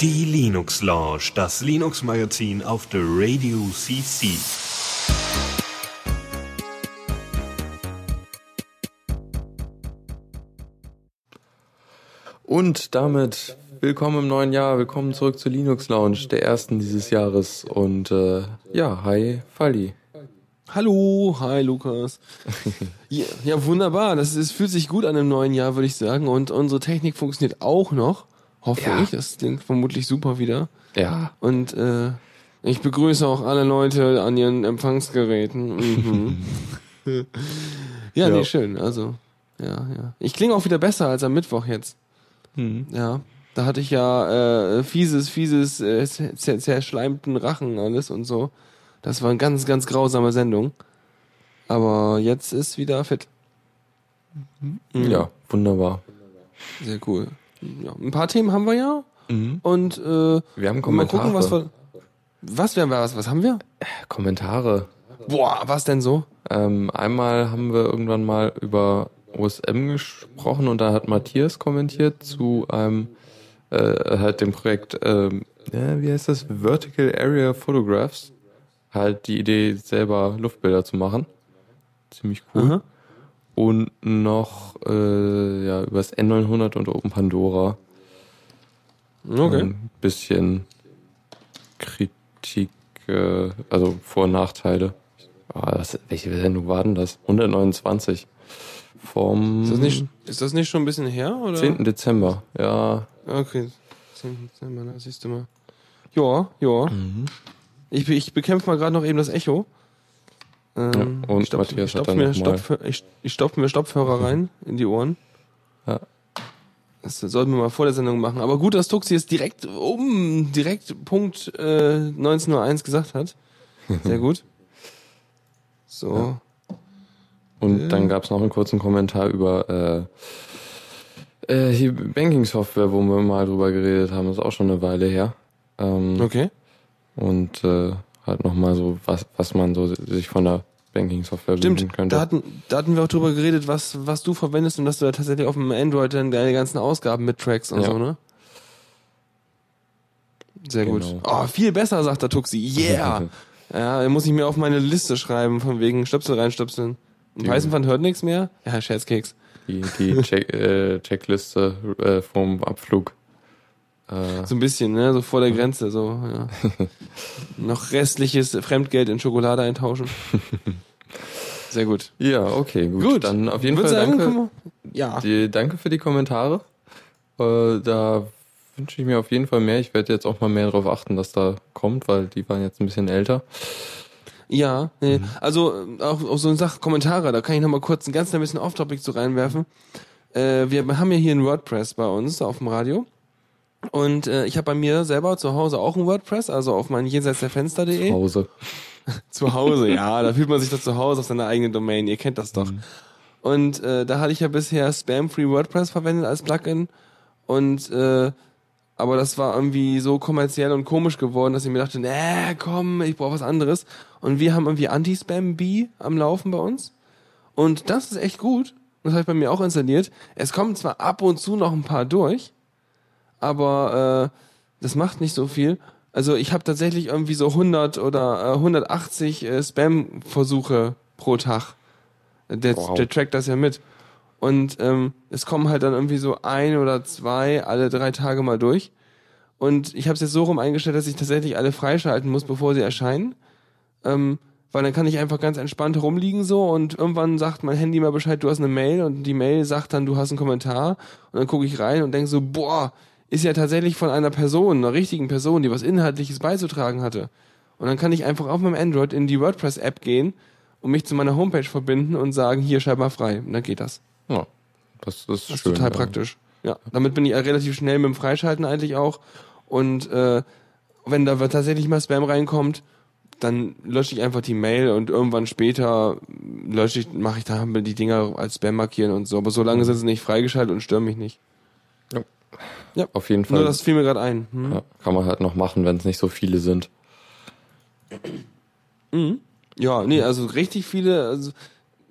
Die Linux Lounge, das Linux Magazin auf der Radio CC. Und damit willkommen im neuen Jahr, willkommen zurück zur Linux Lounge, der ersten dieses Jahres. Und äh, ja, hi Falli. Hallo, hi Lukas. ja, ja, wunderbar. Das, das fühlt sich gut an im neuen Jahr, würde ich sagen. Und unsere Technik funktioniert auch noch. Hoffe Ja. ich. Das klingt vermutlich super wieder. Ja, Und äh, ich begrüße auch alle Leute an ihren Empfangsgeräten. Mhm. ja, Ja. nee, schön. Also, ja, ja. Ich klinge auch wieder besser als am Mittwoch jetzt. hm. Ja. Da hatte ich ja äh, fieses, fieses, äh, zer zerschleimten Rachen alles und so. Das war eine ganz, ganz grausame Sendung. Aber jetzt ist wieder fit. Mhm. ja, wunderbar. Sehr cool. Ja, ein paar Themen haben wir ja. Mhm. Und äh, Wir haben mal Kommentare. gucken, was wir. Was werden wir, was, was haben wir? Kommentare. Boah, was denn so? Ähm, einmal haben wir irgendwann mal über OSM gesprochen und da hat Matthias kommentiert zu einem äh, halt dem Projekt, ähm, ja, wie heißt das? Vertical Area Photographs. Halt die Idee, selber Luftbilder zu machen. Ziemlich cool. Aha. Und noch äh, ja, über das N900 und Open Pandora. Okay. Ein bisschen Kritik, äh, also Vor- und Nachteile. Ah, das, welche Sendung war denn das? 129. Vom Ist das nicht, ist das nicht schon ein bisschen her? Oder? 10. Dezember. Ja. Okay. 10. Dezember, da siehst du mal. Ja, ja. Mhm. Ich, ich bekämpfe mal gerade noch eben das Echo. Ähm, Ja, und ich stopf, Matthias ich hat stopf dann mir, noch mal- Stopf, ich, ich stopfe mir Stopfhörer rein in die Ohren. Ja. Das sollten wir mal vor der Sendung machen. Aber gut, dass Tuxi es direkt um, direkt Punkt äh, 19.01 gesagt hat. Sehr gut. So. Und dann gab es noch einen kurzen Kommentar über äh, äh, hier Banking-Software, wo wir mal drüber geredet haben. Das ist auch schon eine Weile her. Ähm, Okay. Und äh, halt nochmal so, was, was man so sich von der Banking-Software wünschen könnte. da hatten, da hatten wir auch drüber geredet, was, was du verwendest und dass du da tatsächlich auf dem Android dann deine ganzen Ausgaben mit Tracks und Ja. so, ne? Sehr gut. Genau. Oh, viel besser, sagt der Tuxi. Yeah! ja, dann muss ich mir auf meine Liste schreiben, von wegen Stöpsel reinstöpseln. Und. Weißenpfand hört nichts mehr? Ja, Scherzkeks. die die Check, äh, Checkliste äh, vom Abflug. Äh, So ein bisschen, ne? So vor der Grenze, so, ja. Noch restliches Fremdgeld in Schokolade eintauschen. Sehr gut. ja, okay, gut. Gut. Dann auf jeden Fall sagen, danke, Ja. die, danke für die Kommentare. Äh, da wünsche ich mir auf jeden Fall mehr. Ich werde jetzt auch mal mehr darauf achten, dass da kommt, weil die waren jetzt ein bisschen älter. Ja, nee. Mhm. also äh, auch, auch so eine Sache, Kommentare, da kann ich noch mal kurz ein ganz klein bisschen Off-Topic so reinwerfen. Äh, wir haben ja hier ein WordPress bei uns auf dem Radio. Und äh, ich habe bei mir selber zu Hause auch ein WordPress, also auf mein jenseits der Fenster.de. Pause. Zu Hause, ja, da fühlt man sich doch zu Hause auf seiner eigenen Domain, ihr kennt das doch. Und äh, da hatte ich ja bisher Spam-Free WordPress verwendet als Plugin. Und äh, aber das war irgendwie so kommerziell und komisch geworden, dass ich mir dachte, nee, komm, ich brauche was anderes. Und wir haben irgendwie Anti-Spam-Bee am Laufen bei uns. Und das ist echt gut. Das habe ich bei mir auch installiert. Es kommen zwar ab und zu noch ein paar durch, aber äh, das macht nicht so viel. Also ich habe tatsächlich irgendwie so 100 oder äh, 180 äh, Spam-Versuche pro Tag. Der, Wow. der trackt das ja mit. Und ähm, es kommen halt dann irgendwie so ein oder zwei alle drei Tage mal durch. Und ich habe es jetzt so rum eingestellt, dass ich tatsächlich alle freischalten muss, bevor sie erscheinen. Ähm, weil dann kann ich einfach ganz entspannt rumliegen so und irgendwann sagt mein Handy mal Bescheid, du hast eine Mail und die Mail sagt dann, du hast einen Kommentar und dann gucke ich rein und denke so, boah, ist ja tatsächlich von einer Person, einer richtigen Person, die was Inhaltliches beizutragen hatte. Und dann kann ich einfach auf meinem Android in die WordPress-App gehen und mich zu meiner Homepage verbinden und sagen, hier, schreib mal frei. Und dann geht das. Ja, das ist Das ist schön. total ja. praktisch. Ja, damit bin ich relativ schnell mit dem Freischalten eigentlich auch. Und äh, wenn da tatsächlich mal Spam reinkommt, dann lösche ich einfach die Mail und irgendwann später lösche ich, mache ich da die Dinger als Spam markieren und so. Aber solange sind sie nicht freigeschaltet und stören mich nicht. Auf jeden Fall. Nur das fiel mir gerade ein. Hm? ja, kann man halt noch machen, wenn es nicht so viele sind. Ja, nee, also richtig viele, also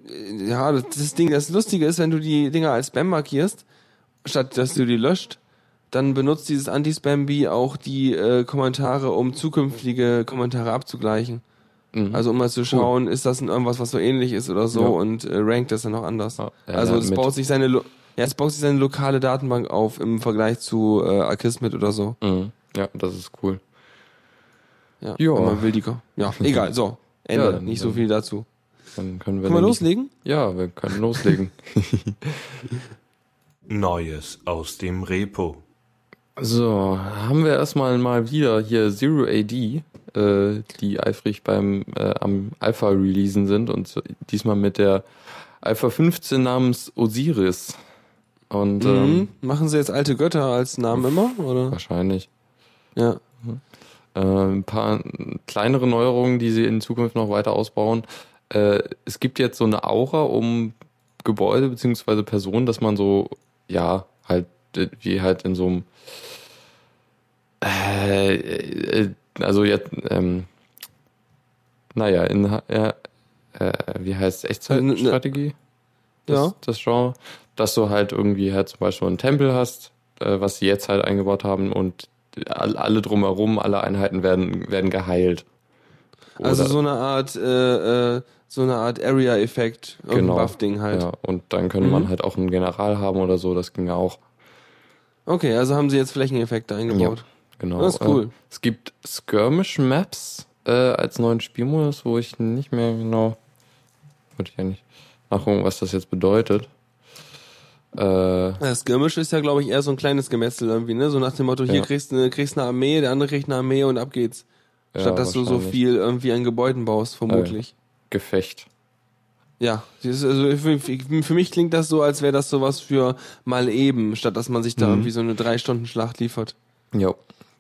äh, ja, das, das Ding, das Lustige ist, wenn du die Dinger als Spam markierst statt dass du die löscht, dann benutzt dieses Anti-Spam-Bee auch die äh, Kommentare, um zukünftige Kommentare abzugleichen. Mhm. Also um mal zu schauen, ist das irgendwas, was so ähnlich ist oder so Ja. und äh, rankt das dann auch anders. Ja, ja, also ja, es baut sich seine lo ja, es baut sich seine lokale Datenbank auf im Vergleich zu äh, Akismet oder so. Mhm. Ja, das ist cool. Ja, Ja. wenn man will die Ja, egal, so. Ende. Ja, dann- Nicht so viel dazu. Dann können wir, Können wir loslegen? Ja, wir können loslegen. Neues aus dem Repo. So, haben wir erstmal mal wieder hier Zero AD, äh, die eifrig beim äh, am Alpha releasen sind und diesmal mit der Alpha 15 namens Osiris. Und ähm, Mhm. Machen sie jetzt alte Götter als Namen immer, oder? wahrscheinlich Ja. äh, ein paar kleinere Neuerungen, die sie in Zukunft noch weiter ausbauen. Äh, es gibt jetzt so eine Aura um Gebäude beziehungsweise Personen, dass man so, ja, halt, äh, wie halt in so einem äh, äh, also jetzt, ähm, naja, in ja, äh, wie heißt Echtzeitstrategie? Das, Ja. das Genre, dass du halt irgendwie halt zum Beispiel einen Tempel hast, äh, was sie jetzt halt eingebaut haben und all- alle drumherum, alle Einheiten werden, werden geheilt. Also Oder- so eine Art, äh, äh, so eine Art Area-Effekt, Genau. Buff-Ding halt. Ja, und dann könnte Mhm. man halt auch einen General haben oder so, das ging ja auch. Okay, also haben sie jetzt Flächeneffekte eingebaut. Genau. Das ist cool. Äh, es gibt Skirmish Maps äh, als neuen Spielmodus, wo ich nicht mehr genau. Wollte ich ja nicht nachgucken, was das jetzt bedeutet. Äh, Das Skirmish ist ja, glaube ich, eher so ein kleines Gemetzel irgendwie, ne? So nach dem Motto, hier Ja. kriegst du eine, kriegst eine Armee, der andere kriegt eine Armee und ab geht's. Ja, Statt dass du so viel irgendwie an Gebäuden baust, vermutlich. Gefecht. Ja, also für, für mich klingt das so, als wäre das sowas für mal eben, statt dass man sich da Mhm. irgendwie so eine drei Stunden Schlacht liefert. Ja,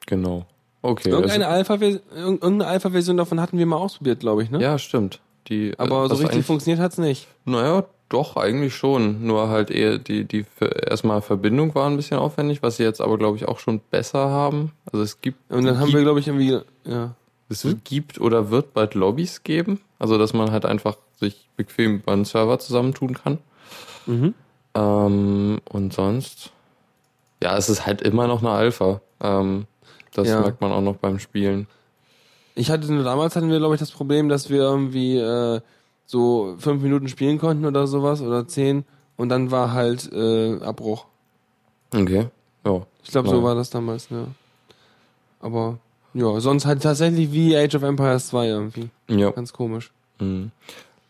genau. Okay. Irgendeine also, Alpha, irgendeine Alpha-Version davon hatten wir mal ausprobiert, glaube ich, ne? ja, stimmt. Die, Aber äh, so richtig funktioniert hat's nicht. Naja, doch, eigentlich schon. Nur halt eher die, die erstmal Verbindung war ein bisschen aufwendig, was sie jetzt aber, glaube ich, auch schon besser haben. Also es gibt. Und dann haben gibt, wir, glaube ich, irgendwie, ja. Es gibt oder wird bald Lobbys geben. Also dass man halt einfach sich bequem einen Server zusammentun kann. Mhm. Ähm, und sonst. Ja, es ist halt immer noch eine Alpha. Ähm, das Ja. merkt man auch noch beim Spielen. Ich hatte nur damals hatten wir, glaube ich, das Problem, dass wir irgendwie äh, so fünf Minuten spielen konnten oder sowas oder zehn und dann war halt äh, Abbruch. Okay. Ja. Ich glaube, so war das damals, ja. Aber ja, sonst halt tatsächlich wie Age of Empires 2 irgendwie. Ja. Ganz komisch. Mhm.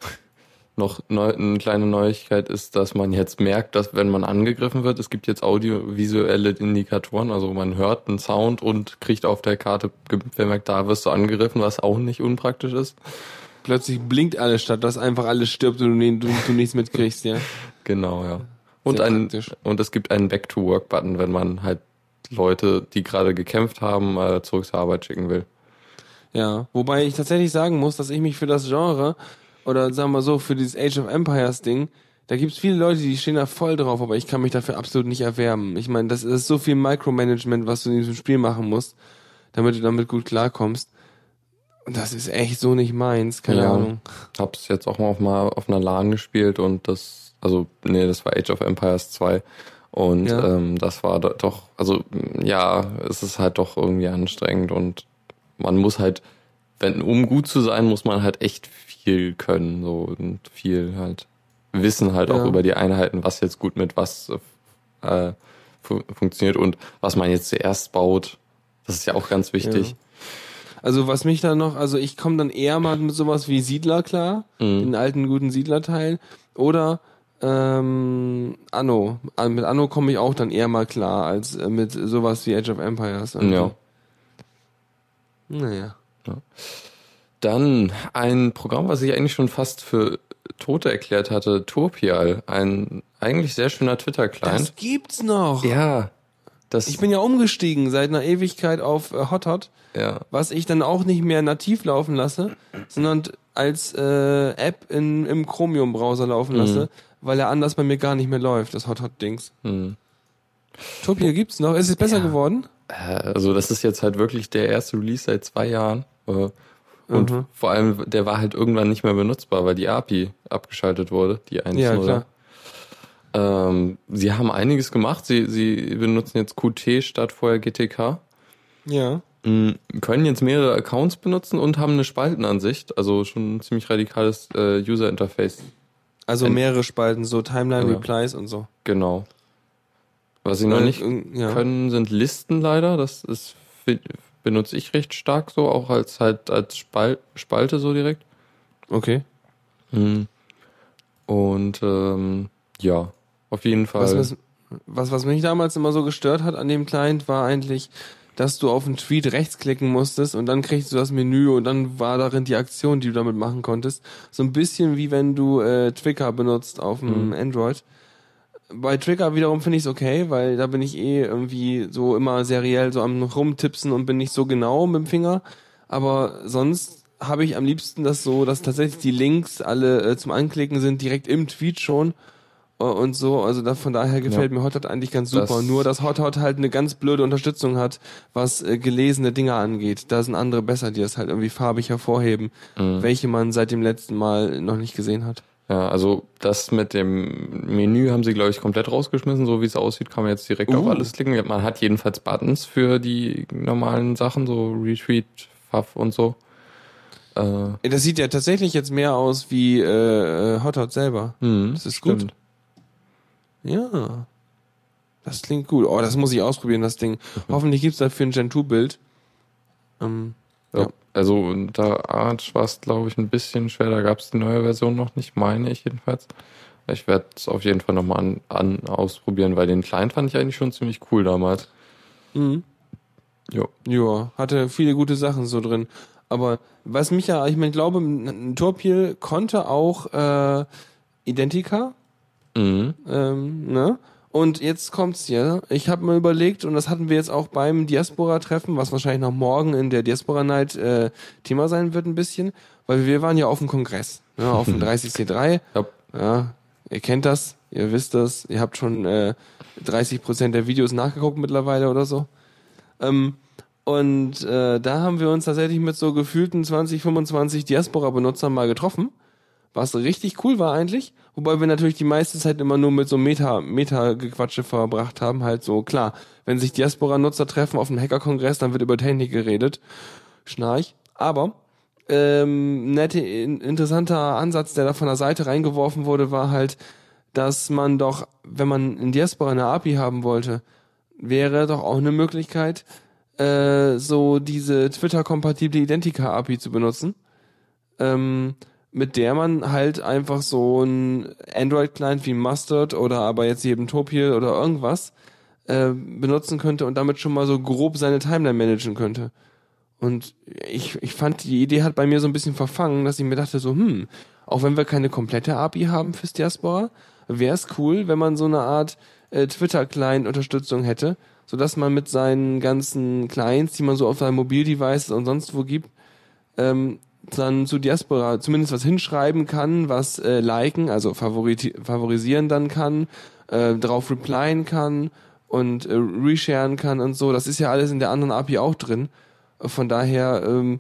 Noch neu, eine kleine Neuigkeit ist, dass man jetzt merkt, dass wenn man angegriffen wird, es gibt jetzt audiovisuelle Indikatoren, also man hört einen Sound und kriegt auf der Karte bemerkt, da wirst du angegriffen, was auch nicht unpraktisch ist. Plötzlich blinkt alles statt, dass einfach alles stirbt und du, du, du nichts mitkriegst, ja. Genau, ja. Und Sehr ein praktisch. und es gibt einen Back-to-Work-Button, wenn man halt Leute, die gerade gekämpft haben, äh, zurück zur Arbeit schicken will. Ja, wobei ich tatsächlich sagen muss, dass ich mich für das Genre oder sagen wir so, für dieses Age of Empires Ding, da gibt's viele Leute, die stehen da voll drauf, aber ich kann mich dafür absolut nicht erwärmen. Ich meine, das ist so viel Micromanagement, was du in diesem Spiel machen musst, damit du damit gut klarkommst. Das ist echt so nicht meins, keine Ja. Ahnung. Hab's jetzt auch mal auf, mal auf einer LAN gespielt und das, also, nee, das war Age of Empires 2. Und Ja. ähm, das war do- doch, also ja, es ist halt doch irgendwie anstrengend und man muss halt, wenn, um gut zu sein, muss man halt echt viel können, so und viel halt wissen halt auch Ja. über die Einheiten, was jetzt gut mit was äh, fu funktioniert und was man jetzt zuerst baut. Das ist ja auch ganz wichtig. Also was mich da noch, also ich komme dann eher mal mit sowas wie Siedler klar, Mhm. den alten guten Siedlerteil, oder ähm, Anno. An- Mit Anno komme ich auch dann eher mal klar, als äh, mit sowas wie Age of Empires. irgendwie. Ja. Naja. Dann ein Programm, was ich eigentlich schon fast für Tote erklärt hatte, Turpial, ein eigentlich sehr schöner Twitter-Client. Das gibt's noch. Ja, das, Ich bin ja umgestiegen seit einer Ewigkeit auf äh, Hothot, ja, was ich dann auch nicht mehr nativ laufen lasse, sondern als äh, App in, im Chromium-Browser laufen lasse, weil er anders bei mir gar nicht mehr läuft, das Hothot-Dings. hm. Topia gibt's noch. Ist es besser Ja. geworden? Äh, also das ist jetzt halt wirklich der erste Release seit zwei Jahren. Äh, Und Mhm. vor allem, der war halt irgendwann nicht mehr benutzbar, weil die API abgeschaltet wurde, die 1.0. Ja, klar. Ähm, sie haben einiges gemacht. Sie, sie benutzen jetzt Qt statt vorher GTK. Ja. Mm, Können jetzt mehrere Accounts benutzen und haben eine Spaltenansicht. Also schon ein ziemlich radikales äh, User Interface. Also mehrere Spalten, so Timeline Ja. Replies und so. Genau. Was sie noch Weil, nicht äh, ja. können, sind Listen leider. Das ist, benutze ich recht stark so, auch als halt als Spal Spalte so direkt. Okay. Mhm. Und ähm, ja, auf jeden Fall. Was, was, was, was mich damals immer so gestört hat an dem Client, war eigentlich, dass du auf einen Tweet rechtsklicken musstest und dann kriegst du das Menü und dann war darin die Aktion, die du damit machen konntest. So ein bisschen wie wenn du äh, Twicker benutzt auf dem Mhm. Android. Bei Trigger wiederum finde ich es okay, weil da bin ich eh irgendwie so immer seriell so am rumtipsen und bin nicht so genau mit dem Finger. Aber sonst habe ich am liebsten das so, dass tatsächlich die Links alle äh, zum Anklicken sind, direkt im Tweet schon und so. Also da, von daher gefällt mir Hothot eigentlich ganz super. Das- Nur, dass Hothot halt eine ganz blöde Unterstützung hat, was äh, gelesene Dinge angeht. Da sind andere besser, die das halt irgendwie farbig hervorheben, Mhm. welche man seit dem letzten Mal noch nicht gesehen hat. Ja, also das mit dem Menü haben sie, glaube ich, komplett rausgeschmissen. So wie es aussieht, kann man jetzt direkt auf Uh. alles klicken. Man hat jedenfalls Buttons für die normalen Sachen, so Retweet, Fav und so. Äh, Das sieht ja tatsächlich jetzt mehr aus wie äh, äh, Hothot selber. hm, Das ist gut. Ja. Das klingt gut. Oh, das muss ich ausprobieren, das Ding. Hoffentlich gibt's dafür ein Gen 2 Bild. Ähm, Ja. Ja. Also unter Arch war es, glaube ich, ein bisschen schwer. Da gab es die neue Version noch nicht, meine ich jedenfalls. Ich werde es auf jeden Fall nochmal an, an ausprobieren, weil den Client fand ich eigentlich schon ziemlich cool damals. mhm. Jo. Ja, hatte viele gute Sachen so drin. Aber was mich ja, ich meine, ich glaube, ein Torpiel konnte auch äh, Identica, Mhm. ähm, ne? Und jetzt kommt's hier. Ich habe mir überlegt, und das hatten wir jetzt auch beim Diaspora-Treffen, was wahrscheinlich noch morgen in der Diaspora Night äh, Thema sein wird, ein bisschen, weil wir waren ja auf dem Kongress, ne, auf dem 30C3. Ja. Ja, ihr kennt das, ihr wisst das, ihr habt schon äh, 30% der Videos nachgeguckt mittlerweile oder so. Ähm, und äh, da haben wir uns tatsächlich mit so gefühlten 20, 25 Diaspora-Benutzern mal getroffen, was richtig cool war eigentlich. Wobei wir natürlich die meiste Zeit immer nur mit so Meta, Meta-Gequatsche verbracht haben. Halt so, klar, wenn sich Diaspora-Nutzer treffen auf einem Hacker-Kongress, dann wird über Technik geredet. Schnarch. Aber ähm, nette, in, interessanter Ansatz, der da von der Seite reingeworfen wurde, war halt, dass man doch, wenn man in Diaspora eine API haben wollte, wäre doch auch eine Möglichkeit, äh, so diese Twitter-kompatible Identica-API zu benutzen, ähm, mit der man halt einfach so ein Android-Client wie Mustard oder aber jetzt eben Topiel oder irgendwas äh, benutzen könnte und damit schon mal so grob seine Timeline managen könnte. Und ich, ich fand, die Idee hat bei mir so ein bisschen verfangen, dass ich mir dachte so, hm, auch wenn wir keine komplette API haben fürs Diaspora, wäre es cool, wenn man so eine Art äh, Twitter-Client-Unterstützung hätte, sodass man mit seinen ganzen Clients, die man so auf seinem Mobildevice und sonst wo gibt, ähm, dann zu Diaspora zumindest was hinschreiben kann, was äh, liken, also favorisieren dann kann, äh, darauf replyen kann und äh, resharen kann und so. Das ist ja alles in der anderen API auch drin. Von daher, ähm,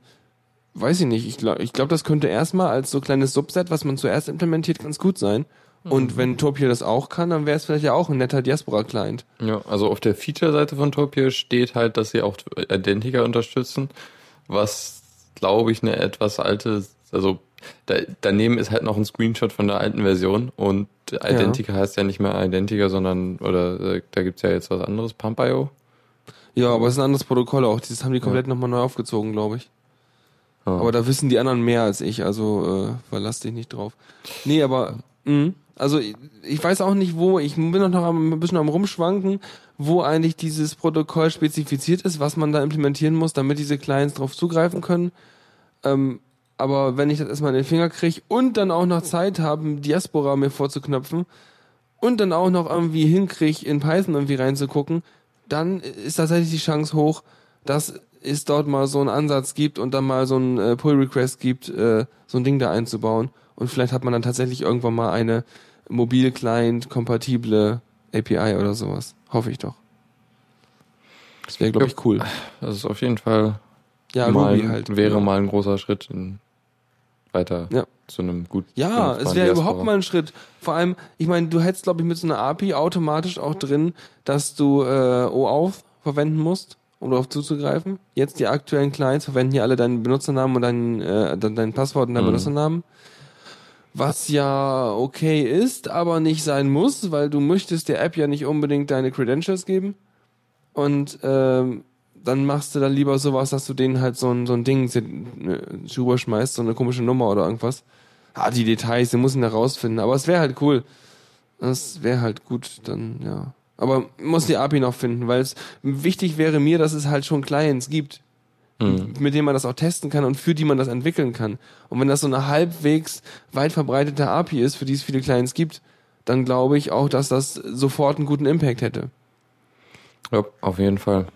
weiß ich nicht. Ich glaube, ich glaub, das könnte erstmal als so kleines Subset, was man zuerst implementiert, ganz gut sein. Und wenn Topio das auch kann, dann wäre es vielleicht ja auch ein netter Diaspora-Client. Ja, also auf der Feature-Seite von Topio steht halt, dass sie auch Identica unterstützen, was glaube ich eine etwas alte, also da, daneben ist halt noch ein Screenshot von der alten Version und Identica heißt ja nicht mehr Identica, sondern, oder äh, da gibt's ja jetzt was anderes, Pump.io. Ja, aber es ist ein anderes Protokoll auch. Dieses haben die komplett nochmal neu aufgezogen, glaube ich. Ja. Aber da wissen die anderen mehr als ich, also äh, verlass dich nicht drauf. Nee, aber mh, also ich, ich weiß auch nicht, wo, ich bin noch ein bisschen am rumschwanken, wo eigentlich dieses Protokoll spezifiziert ist, was man da implementieren muss, damit diese Clients drauf zugreifen können. Ähm, aber wenn ich das erstmal in den Finger kriege und dann auch noch Zeit haben, Diaspora mir vorzuknöpfen und dann auch noch irgendwie hinkriege, in Python irgendwie reinzugucken, dann ist tatsächlich die Chance hoch, dass es dort mal so einen Ansatz gibt und dann mal so einen äh, Pull-Request gibt, äh, so ein Ding da einzubauen. Und vielleicht hat man dann tatsächlich irgendwann mal eine mobil-Client-kompatible API oder sowas. Hoffe ich doch. Das wäre, glaube ich, cool. Das ist auf jeden Fall Ja, mal, Ruby halt. wäre ja. mal ein großer Schritt in weiter Ja. zu einem gut. Ja, es wäre überhaupt mal ein Schritt. Vor allem, ich meine, du hättest, glaube ich, mit so einer API automatisch auch drin, dass du äh, OAuth verwenden musst, um darauf zuzugreifen. Jetzt die aktuellen Clients verwenden hier alle deinen Benutzernamen und deinen, äh, dein Passwort und deinen Mhm. Benutzernamen. Was ja okay ist, aber nicht sein muss, weil du möchtest der App ja nicht unbedingt deine Credentials geben. Und ähm, dann machst du dann lieber sowas, dass du denen halt so ein, so ein Ding äh, rüberschmeißt, so eine komische Nummer oder irgendwas. Ah, die Details, die muss ich noch rausfinden. Aber es wäre halt cool. Das wäre halt gut, dann, ja. Aber muss die API noch finden, weil es wichtig wäre mir, dass es halt schon Clients gibt, Mhm. mit denen man das auch testen kann und für die man das entwickeln kann. Und wenn das so eine halbwegs weit verbreitete API ist, für die es viele Clients gibt, dann glaube ich auch, dass das sofort einen guten Impact hätte. Ja, auf jeden Fall.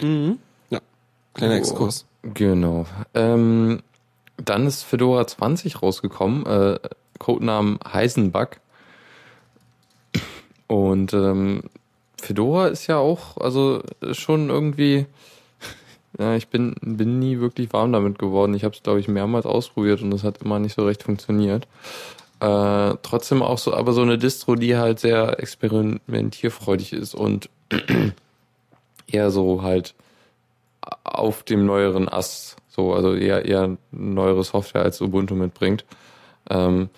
Ja. Kleiner Oh. Exkurs. Genau. Ähm, dann ist Fedora 20 rausgekommen, äh, Codenamen Heisenbug. Und ähm, Fedora ist ja auch, also schon irgendwie, ja, ich bin, bin nie wirklich warm damit geworden. Ich habe es, glaube ich, mehrmals ausprobiert und es hat immer nicht so recht funktioniert. Äh, trotzdem auch so, aber so eine Distro, die halt sehr experimentierfreudig ist und eher so halt auf dem neueren Ast, so, also eher, eher neuere Software als Ubuntu mitbringt. Ähm,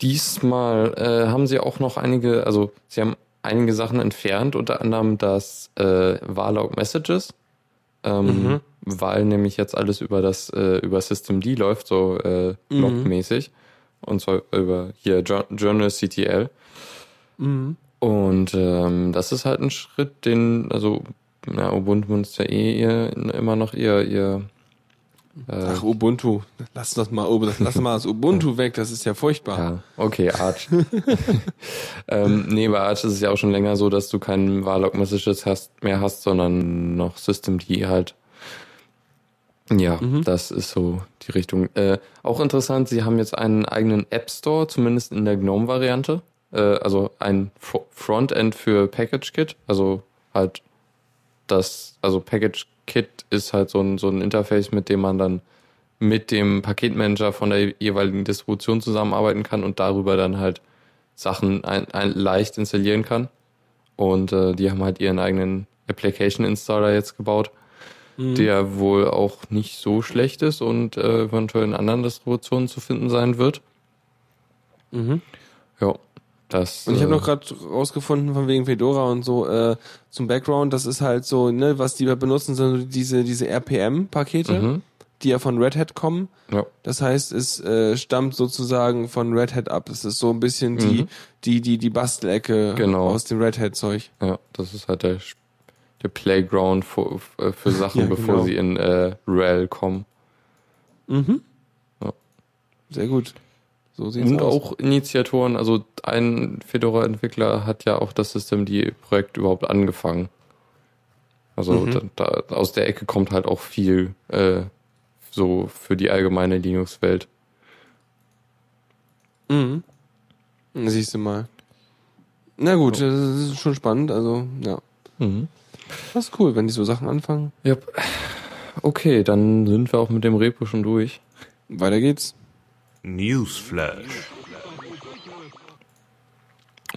diesmal äh, haben sie auch noch einige, also sie haben einige Sachen entfernt, unter anderem das äh, Warlock Messages, ähm, Mhm. weil nämlich jetzt alles über das äh, über Systemd läuft, so äh, Mhm. Log-mäßig. Und zwar über hier Jour- Journal CTL. Mhm. Und ähm, das ist halt ein Schritt, den, also, ja, Ubuntu benutzt ja eh ihr, immer noch ihr, ihr Ach, Ubuntu. Lass das mal, lass mal das Ubuntu weg, das ist ja furchtbar. ja, okay, Arch. ähm, nee, bei Arch ist es ja auch schon länger so, dass du keinen Warlock Messages hast, mehr hast, sondern noch Systemd halt. Ja, Mhm. das ist so die Richtung. Äh, auch interessant, sie haben jetzt einen eigenen App Store, zumindest in der GNOME-Variante. Äh, also ein Fro- Frontend für Package Kit. Also halt das, also Package Kit ist halt so ein, so ein Interface, mit dem man dann mit dem Paketmanager von der jeweiligen Distribution zusammenarbeiten kann und darüber dann halt Sachen ein, ein, leicht installieren kann. Und äh, die haben halt ihren eigenen Application Installer jetzt gebaut, der wohl auch nicht so schlecht ist und äh, eventuell in anderen Distributionen zu finden sein wird. Mhm. Ja, das. Und ich habe äh, noch gerade rausgefunden, von wegen Fedora und so, äh, zum Background, das ist halt so, ne, was die da benutzen, sind so diese, diese RPM-Pakete, Mhm. die ja von Red Hat kommen. Ja. Das heißt, es äh, stammt sozusagen von Red Hat ab. Es ist so ein bisschen die, Mhm. die, die, die Bastelecke Genau. aus dem Red Hat-Zeug. Ja, das ist halt der, der Playground für, für Sachen, Ja, bevor genau. sie in äh, RHEL kommen. Mhm. Ja. Sehr gut. So sieht's Und aus. auch Initiatoren, also ein Fedora-Entwickler hat ja auch das Systemd-Projekt überhaupt angefangen. Also Mhm. da, da, aus der Ecke kommt halt auch viel äh, so für die allgemeine Linux-Welt. Mhm. Siehst du mal. Na gut, das ist schon spannend, also, ja. Mhm. Das ist cool, wenn die so Sachen anfangen. Yep. Okay, dann sind wir auch mit dem Repo schon durch. Weiter geht's. Newsflash.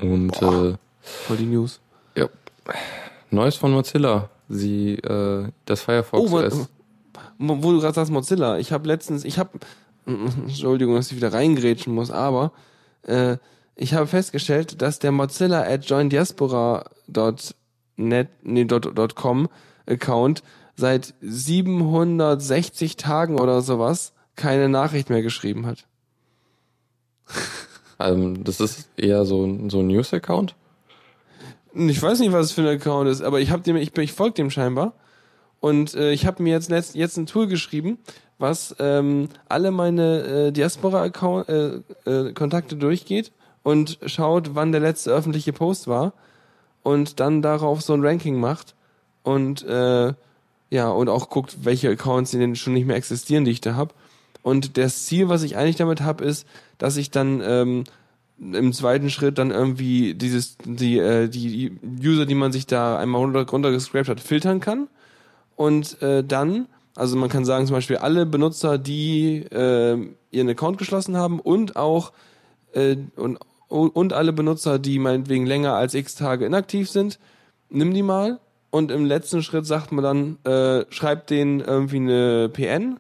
Und äh, Voll die News. ja, Neues von Mozilla. Sie, äh, das Firefox Oh, OS. Wo du gerade sagst, Mozilla. Ich habe letztens, ich habe, Entschuldigung, dass ich wieder reingrätschen muss, aber äh, ich habe festgestellt, dass der Mozilla at joindiaspora.net, nee, dot, dot .com Account seit 760 Tagen oder sowas keine Nachricht mehr geschrieben hat. Ähm, das ist eher so, ein- so ein News-Account. Ich weiß nicht, was es für ein Account ist, aber ich ich, ich folge dem scheinbar. Und äh, ich habe mir jetzt letzt, jetzt ein Tool geschrieben, was ähm, alle meine äh, Diaspora-Account äh, äh, durchgeht und schaut, wann der letzte öffentliche Post war und dann darauf so ein Ranking macht und äh, ja und auch guckt, welche Accounts denn schon nicht mehr existieren, die ich da habe. Und das Ziel, was ich eigentlich damit habe, ist, dass ich dann ähm, im zweiten Schritt dann irgendwie dieses die äh, die User, die man sich da einmal runter, runtergescrapt hat, filtern kann. Und äh, dann Also man kann sagen zum Beispiel alle Benutzer, die äh, ihren Account geschlossen haben und auch äh, und, und alle Benutzer, die meinetwegen länger als x Tage inaktiv sind, nimm die mal. Und im letzten Schritt sagt man dann, äh, schreibt denen irgendwie eine PN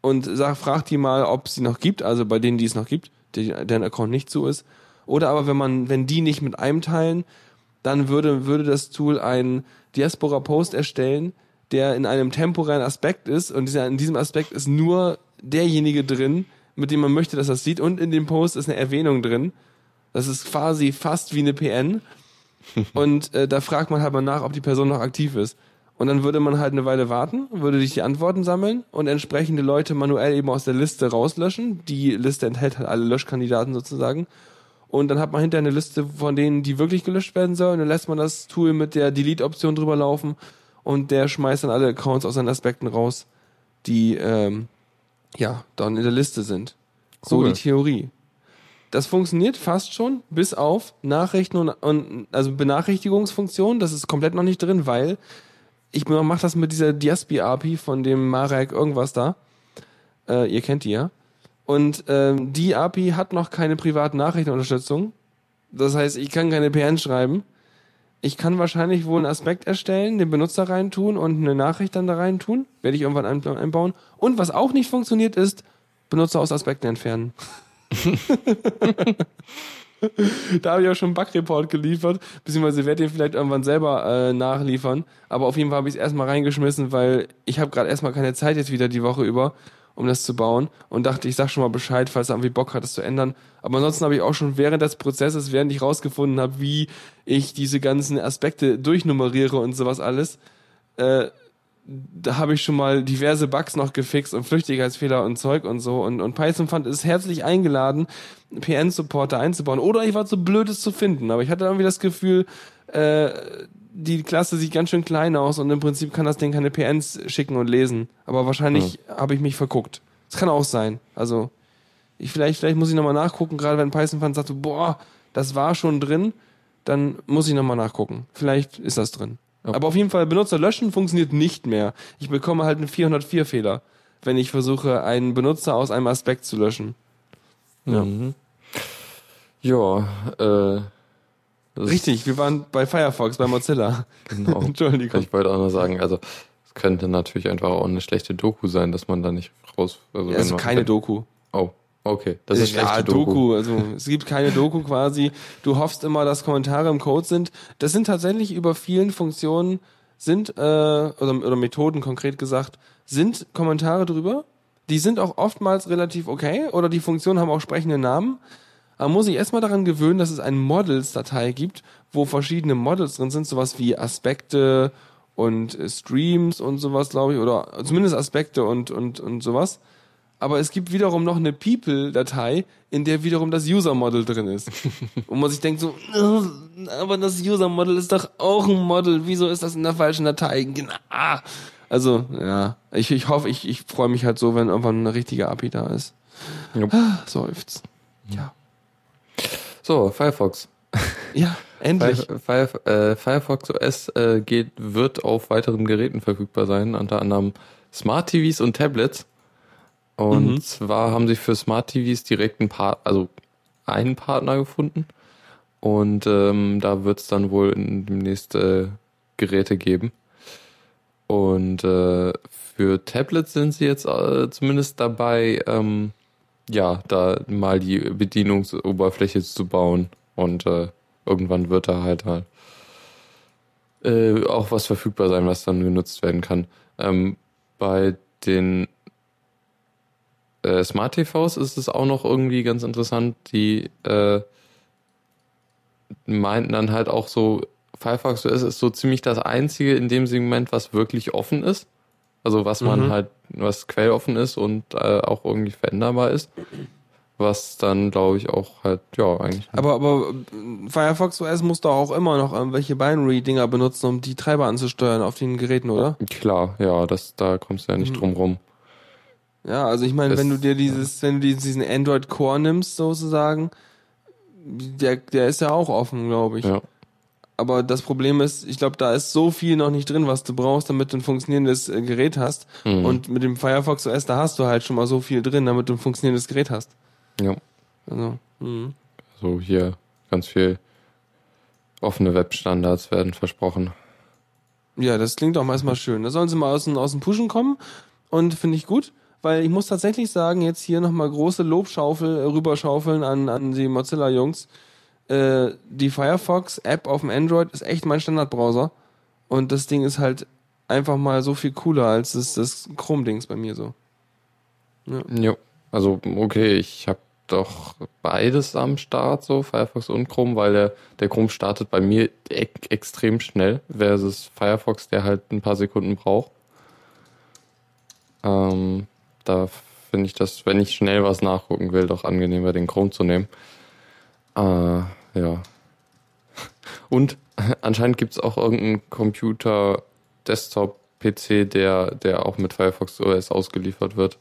und sag, fragt die mal, ob sie noch gibt, also bei denen, die es noch gibt, die, deren Account nicht zu ist. Oder aber wenn man, wenn die nicht mit einem teilen, dann würde, würde das Tool einen Diaspora-Post erstellen, der in einem temporären Aspekt ist und dieser, in diesem Aspekt ist nur derjenige drin, mit dem man möchte, dass das sieht und in dem Post ist eine Erwähnung drin. Das ist quasi fast wie eine PN und äh, da fragt man halt mal nach, ob die Person noch aktiv ist. Und dann würde man halt eine Weile warten, würde sich die Antworten sammeln und entsprechende Leute manuell eben aus der Liste rauslöschen. Die Liste enthält halt alle Löschkandidaten sozusagen. Und dann hat man hinterher eine Liste von denen, die wirklich gelöscht werden sollen. Dann lässt man das Tool mit der Delete-Option drüber laufen und der schmeißt dann alle Accounts aus seinen Aspekten raus, die ähm, ja dann in der Liste sind. So Cool. die Theorie. Das funktioniert fast schon, bis auf Nachrichten und, und also Benachrichtigungsfunktion. Das ist komplett noch nicht drin, weil ich mache das mit dieser Diaspi-API von dem Marek irgendwas da. Äh, ihr kennt die ja. Und ähm, die API hat noch keine privaten Nachrichtenunterstützung. Das heißt, ich kann keine PN schreiben. Ich kann wahrscheinlich wohl einen Aspekt erstellen, den Benutzer reintun und eine Nachricht dann da reintun. Werde ich irgendwann ein- einbauen. Und was auch nicht funktioniert, ist Benutzer aus Aspekten entfernen. da habe ich auch schon einen Bug-Report geliefert, beziehungsweise werde den vielleicht irgendwann selber äh, nachliefern. Aber auf jeden Fall habe ich es erstmal reingeschmissen, weil ich habe gerade erstmal keine Zeit jetzt wieder die Woche über, um das zu bauen. Und dachte, ich sag schon mal Bescheid, falls er irgendwie Bock hat, das zu ändern. Aber ansonsten habe ich auch schon während des Prozesses, während ich rausgefunden habe, wie ich diese ganzen Aspekte durchnummeriere und sowas alles, äh, da habe ich schon mal diverse Bugs noch gefixt und Flüchtigkeitsfehler und Zeug und so. Und, und Python fand es herzlich eingeladen, PN-Supporter einzubauen. Oder ich war zu blöd, es zu finden. Aber ich hatte irgendwie das Gefühl, äh, die Klasse sieht ganz schön klein aus und im Prinzip kann das Ding keine PNs schicken und lesen. Aber wahrscheinlich habe ich mich verguckt. Das kann auch sein. Also, ich vielleicht, vielleicht muss ich nochmal nachgucken, gerade wenn Python-Fan sagt, so, boah, das war schon drin, dann muss ich nochmal nachgucken. Vielleicht ist das drin. Ja. Aber auf jeden Fall, Benutzer löschen funktioniert nicht mehr. Ich bekomme halt einen 404-Fehler, wenn ich versuche, einen Benutzer aus einem Aspekt zu löschen. Ja. Mhm. Ja, äh, Richtig, wir waren bei Firefox, bei Mozilla. Genau. Entschuldigung. Ich wollte auch nur sagen, also es könnte natürlich einfach auch eine schlechte Doku sein, dass man da nicht raus. Also, wenn Also keine Doku. Oh, okay. Das ist ja, schlechte Doku. Also es gibt keine Doku quasi. Du hoffst immer, dass Kommentare im Code sind. Das sind tatsächlich über vielen Funktionen sind äh, oder, oder Methoden konkret gesagt sind Kommentare drüber. Die sind auch oftmals relativ okay oder die Funktionen haben auch sprechende Namen. Aber man muss sich erstmal daran gewöhnen, dass es eine Models-Datei gibt, wo verschiedene Models drin sind, sowas wie Aspekte und äh, Streams und sowas, glaube ich, oder zumindest Aspekte und, und, und sowas. Aber es gibt wiederum noch eine People-Datei, in der wiederum das User-Model drin ist. Und man sich denkt so, "Äh, aber das User-Model ist doch auch ein Model. Wieso ist das in der falschen Datei? Genau. Also, ja. Ich, ich hoffe, ich, ich freue mich halt so, wenn irgendwann eine richtige API da ist. Jupp. Ah, Seufzt. Ja. So, Firefox. Ja, endlich. Fire, Fire, äh, Firefox OS äh, geht, wird auf weiteren Geräten verfügbar sein, unter anderem Smart TVs und Tablets. Und Mhm. zwar haben sie für Smart TVs direkt einen Part, also einen Partner gefunden. Und ähm, da wird es dann wohl in- demnächst äh, Geräte geben. Und äh, für Tablets sind sie jetzt äh, zumindest dabei, ähm, ja, da mal die Bedienungsoberfläche zu bauen. Und äh, irgendwann wird da halt halt auch was verfügbar sein, was dann genutzt werden kann. Ähm, bei den äh, Smart TVs ist es auch noch irgendwie ganz interessant. Die äh, meinten dann halt auch so, Firefox OS ist so ziemlich das einzige in dem Segment, was wirklich offen ist. Also was man Mhm. halt, was quelloffen ist und äh, auch irgendwie veränderbar ist. Was dann, glaube ich, auch halt, ja, eigentlich. Aber, aber äh, Firefox OS muss doch auch immer noch irgendwelche Binary-Dinger benutzen, um die Treiber anzusteuern auf den Geräten, oder? Klar, ja, das, da kommst du ja nicht Mhm. drum rum. Ja, also ich meine, wenn du dir dieses, wenn du diesen Android Core nimmst, sozusagen, der, der ist ja auch offen, glaube ich. Ja. Aber das Problem ist, ich glaube, da ist so viel noch nicht drin, was du brauchst, damit du ein funktionierendes äh, Gerät hast. Mhm. Und mit dem Firefox OS, da hast du halt schon mal so viel drin, damit du ein funktionierendes Gerät hast. Ja. Also, mhm. So hier ganz viel offene Webstandards werden versprochen. Ja, das klingt auch erstmal schön. Da sollen sie mal aus dem, aus dem Pushen kommen und finde ich gut, weil ich muss tatsächlich sagen, jetzt hier nochmal große Lobschaufel äh, rüberschaufeln an, an die Mozilla-Jungs. Äh, die Firefox-App auf dem Android ist echt mein Standardbrowser und das Ding ist halt einfach mal so viel cooler als das, das Chrome-Dings bei mir so. Jo. Also, okay, ich habe doch beides am Start, so Firefox und Chrome, weil der, der Chrome startet bei mir e extrem schnell, versus Firefox, der halt ein paar Sekunden braucht. Ähm, da finde ich das, wenn ich schnell was nachgucken will, doch angenehmer, den Chrome zu nehmen. Äh, ja. Und anscheinend gibt es auch irgendeinen Computer, Desktop, PC, der, der auch mit Firefox OS ausgeliefert wird.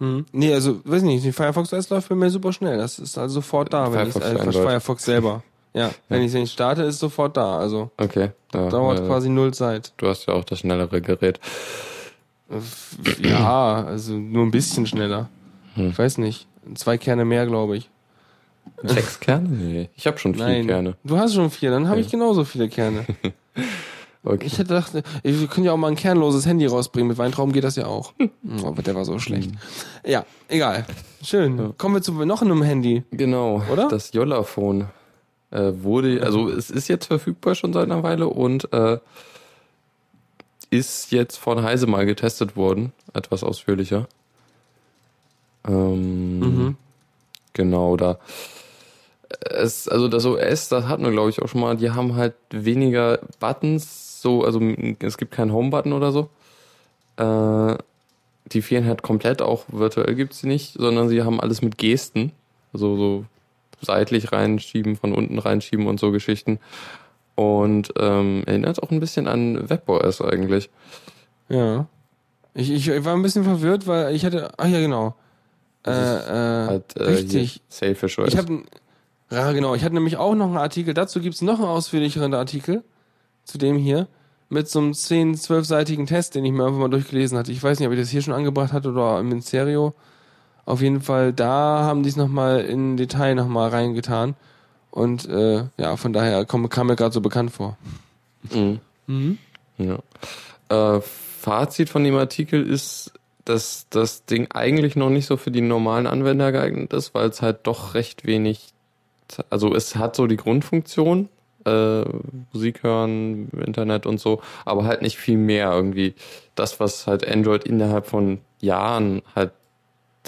Mhm. Nee, also, weiß nicht, die Firefox OS läuft bei mir super schnell. Das ist also sofort da, wenn ich äh. Firefox selber. Ja, wenn ich den starte, ist sofort da. Also Okay. Ja, dauert quasi null Zeit. Du hast ja auch das schnellere Gerät. Ja, also nur ein bisschen schneller. Hm. Ich weiß nicht. Zwei Kerne mehr, glaube ich. Sechs Kerne? Nee, ich habe schon vier Nein. Kerne. Du hast schon vier, dann habe Ja. ich genauso viele Kerne. Okay. Ich hätte gedacht, wir können ja auch mal ein kernloses Handy rausbringen. Mit Weintrauben geht das ja auch. Oh, aber der war so schlecht. Ja, egal. Schön. Kommen wir zu noch einem Handy. Genau, Oder? das Jollaphone äh, wurde, also es ist jetzt verfügbar schon seit einer Weile und äh, ist jetzt von Heise mal getestet worden, etwas ausführlicher. Ähm, Mhm. Genau, da. Es, also das OS, das hatten wir glaube ich auch schon mal, die haben halt weniger Buttons, so, also es gibt keinen Home-Button oder so. Äh, die fehlen halt komplett, auch virtuell gibt's sie nicht, sondern sie haben alles mit Gesten. Also so seitlich reinschieben, von unten reinschieben und so Geschichten. Und ähm, erinnert auch ein bisschen an WebOS eigentlich. Ja. Ich, ich, war ein bisschen verwirrt, weil ich hatte. Ach ja, genau. Äh, ist äh, Halt, äh, richtig. Sailfish OS. Ich habe ja genau, ich hatte nämlich auch noch einen Artikel, dazu gibt's noch einen ausführlicheren Artikel zu dem hier mit so einem 10, 12-seitigen Test, den ich mir einfach mal durchgelesen hatte. Ich weiß nicht, ob ich das hier schon angebracht hatte oder im Ministerio. Auf jeden Fall, da haben die es nochmal in Detail nochmal reingetan. Und äh, ja, von daher kam, kam mir gerade so bekannt vor. Mhm. Mhm. Ja. Äh, Fazit von dem Artikel ist, dass das Ding eigentlich noch nicht so für die normalen Anwender geeignet ist, weil es halt doch recht wenig, also es hat so die Grundfunktion, äh, Musik hören, Internet und so, aber halt nicht viel mehr irgendwie. Das, was halt Android innerhalb von Jahren halt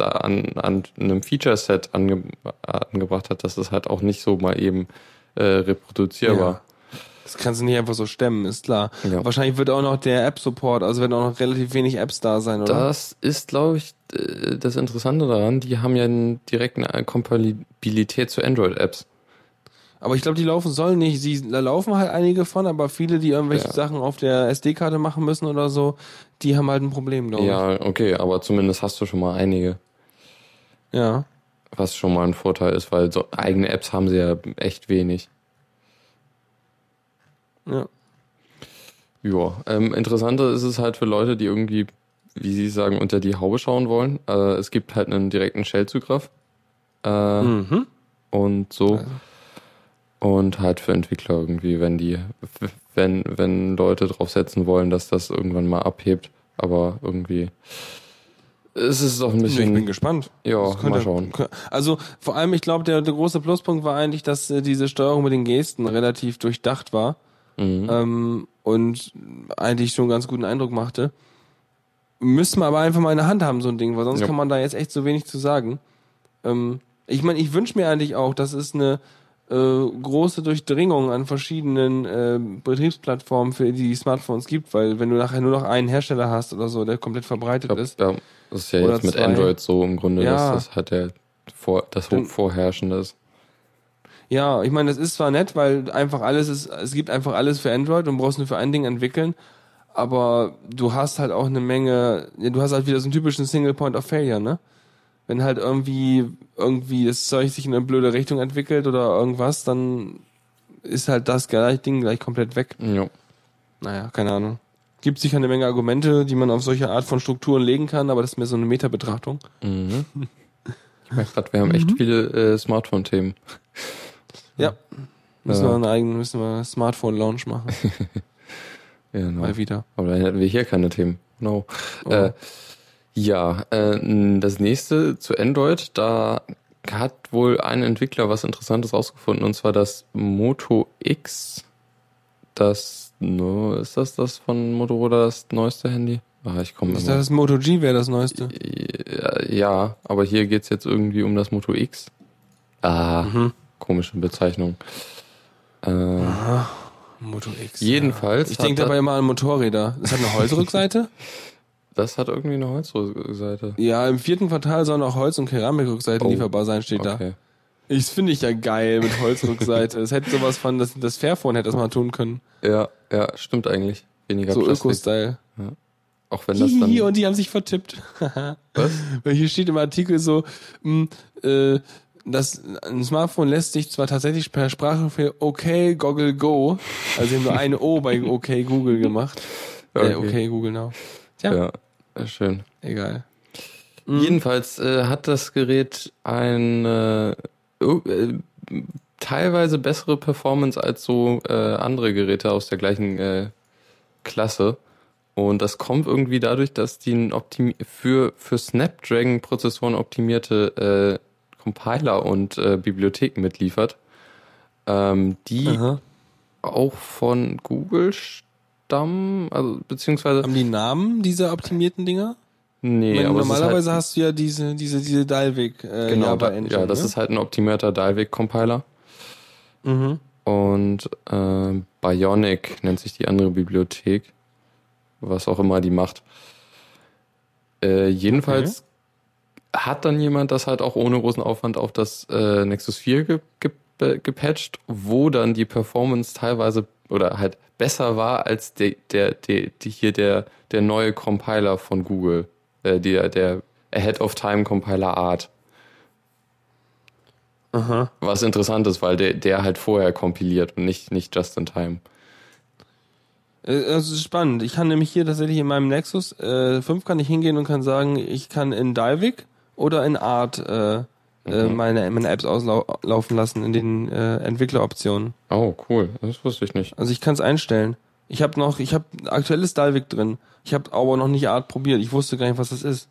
da an, an einem Feature-Set ange, angebracht hat, das ist halt auch nicht so mal eben äh, reproduzierbar. Das kannst du nicht einfach so stemmen, ist klar. Ja. Wahrscheinlich wird auch noch der App-Support, also werden auch noch relativ wenig Apps da sein, oder? Das ist, glaube ich, äh, das Interessante daran. Die haben ja einen direkten Kompatibilität zu Android-Apps. Aber ich glaube, die laufen sollen nicht. Sie, da laufen halt einige von, aber viele, die irgendwelche Ja. Sachen auf der SD-Karte machen müssen oder so, die haben halt ein Problem, glaube Ja, okay, aber zumindest hast du schon mal einige, ich. Ja. was schon mal ein Vorteil ist, weil so eigene Apps haben sie ja echt wenig. Ja. Ja, ähm, interessanter ist es halt für Leute, die irgendwie, wie sie sagen, unter die Haube schauen wollen. Äh, es gibt halt einen direkten Shell-Zugriff. Äh, Mhm. und so. Also. Und halt für Entwickler irgendwie, wenn die, wenn, wenn Leute draufsetzen wollen, dass das irgendwann mal abhebt. Aber irgendwie es ist doch ein bisschen. ich bin gespannt. ja, könnte- mal schauen. Also vor allem, ich glaube, der, der große Pluspunkt war eigentlich, dass äh, diese Steuerung mit den Gesten relativ durchdacht war Mhm. ähm, und eigentlich schon einen ganz guten Eindruck machte. Müssen wir aber einfach mal in der Hand haben, so ein Ding, weil sonst Ja. kann man da jetzt echt so wenig zu sagen. Ähm, ich meine, ich wünsche mir eigentlich auch, dass es eine äh, große Durchdringung an verschiedenen äh, Betriebsplattformen für die Smartphones gibt, weil wenn du nachher nur noch einen Hersteller hast oder so, der komplett verbreitet glaub, ist, ja, das ist ja jetzt mit zwei. Android so im Grunde, Ja. dass das halt der vor, das Dann- Vorherrschende ist. Ja, ich meine, das ist zwar nett, weil einfach alles ist, es gibt einfach alles für Android und brauchst nur für ein Ding entwickeln, aber du hast halt auch eine Menge, du hast halt wieder so einen typischen Single Point of Failure, ne? Wenn halt irgendwie, irgendwie das Zeug sich in eine blöde Richtung entwickelt oder irgendwas, dann ist halt das gleich Ding gleich komplett weg. Ja. Naja, keine Ahnung. Gibt sicher eine Menge Argumente, die man auf solche Art von Strukturen legen kann, aber das ist mehr so eine Metabetrachtung. Mhm. Ich merke gerade, wir haben echt viele äh, Smartphone-Themen. Ja. Müssen Ja. wir einen eigenen, müssen wir Smartphone-Launch machen. Ja, genau. Mal wieder. Aber dann hätten wir hier keine Themen. No. Oh. Äh, ja, äh, das nächste zu Android, da hat wohl ein Entwickler was Interessantes rausgefunden, und zwar das Moto X. Das, no, ist das das von Motorola, das neueste Handy? Ah, ich komme Ist immer. das Moto G wäre das neueste? Ja, ja, aber hier geht's jetzt irgendwie um das Moto X. Ah, Mhm. komische Bezeichnung. Äh, Moto X. Jedenfalls Ich hat denke das- dabei immer an Motorräder. Das hat eine Holzrückseite? das hat irgendwie eine Holzseite. ja, im vierten Quartal sollen auch Holz- und Keramikrückseiten Oh. lieferbar sein, steht da. Okay. Ich finde ich ja geil mit Holzrückseite. Es hätte sowas von, das, das Fairphone hätte das mal tun können. Ja, ja, stimmt eigentlich. Weniger so Plastik. Öko-Style. Auch wenn das dann. Und die haben sich vertippt. Was? Weil hier steht im Artikel so, mh, äh, das, ein Smartphone lässt sich zwar tatsächlich per Sprache für OK Goggle Go, also sie haben nur eine O bei OK Google gemacht. Okay. Äh, okay Google Now. Tja, Ja, äh, schön. egal. Jedenfalls äh, hat das Gerät eine oh, äh, teilweise bessere Performance als so äh, andere Geräte aus der gleichen äh, Klasse. Und das kommt irgendwie dadurch, dass die für, für Snapdragon-Prozessoren optimierte äh, Compiler und äh, Bibliotheken mitliefert, ähm, die Aha. auch von Google stammen, also beziehungsweise Haben die Namen dieser optimierten Dinger? nee, Weil aber normalerweise halt, hast du ja diese, diese, diese Dalvik äh, genau, Java Engine. ja, das ne? ist halt ein optimierter Dalvik-Compiler. Mhm. Und äh, Bionic nennt sich die andere Bibliothek. Was auch immer die macht. Äh, jedenfalls hat dann jemand das halt auch ohne großen Aufwand auf das äh, Nexus 4 ge ge äh, gepatcht, wo dann die Performance teilweise oder halt besser war als der, der, der, die hier der, der neue Compiler von Google. Äh, der, der Ahead of Time Compiler Art. Aha. Was interessant ist, weil der, der halt vorher kompiliert und nicht, nicht just in time. Äh, Das ist spannend. Ich kann nämlich hier tatsächlich in meinem Nexus äh, 5 kann ich hingehen und kann sagen, ich kann in Dalvik oder in Art äh, äh, Mhm. meine, meine Apps auslaufen lassen in den äh, Entwickleroptionen. Oh, cool. Das wusste ich nicht. Also ich kann es einstellen. Ich habe noch, ich habe aktuelles Dalvik drin. Ich habe aber noch nicht Art probiert. Ich wusste gar nicht, was das ist.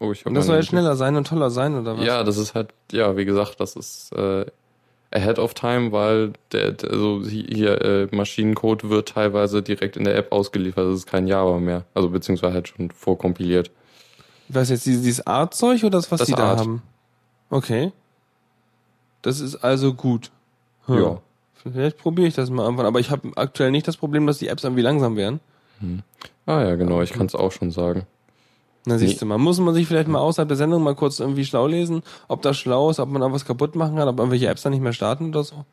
Oh, ich Und das soll ja nicht- schneller sein und toller sein oder was? Ja, das ist halt, ja, wie gesagt, das ist äh, ahead of time, weil der, also hier äh, Maschinencode wird teilweise direkt in der App ausgeliefert. Das ist kein Java mehr. Also beziehungsweise halt schon vorkompiliert. Was jetzt dieses, Art-Zeug oder das, was Das die da Art. haben? Okay. Das ist also gut. Hm. Ja. Vielleicht probiere ich das mal irgendwann, aber ich habe aktuell nicht das Problem, dass die Apps irgendwie langsam werden. Ah ja, genau, ich kann es auch schon sagen. Na siehst du mal, muss man sich vielleicht mal außerhalb der Sendung mal kurz irgendwie schlau lesen, ob das schlau ist, ob man da was kaputt machen kann, ob irgendwelche Apps dann nicht mehr starten oder so.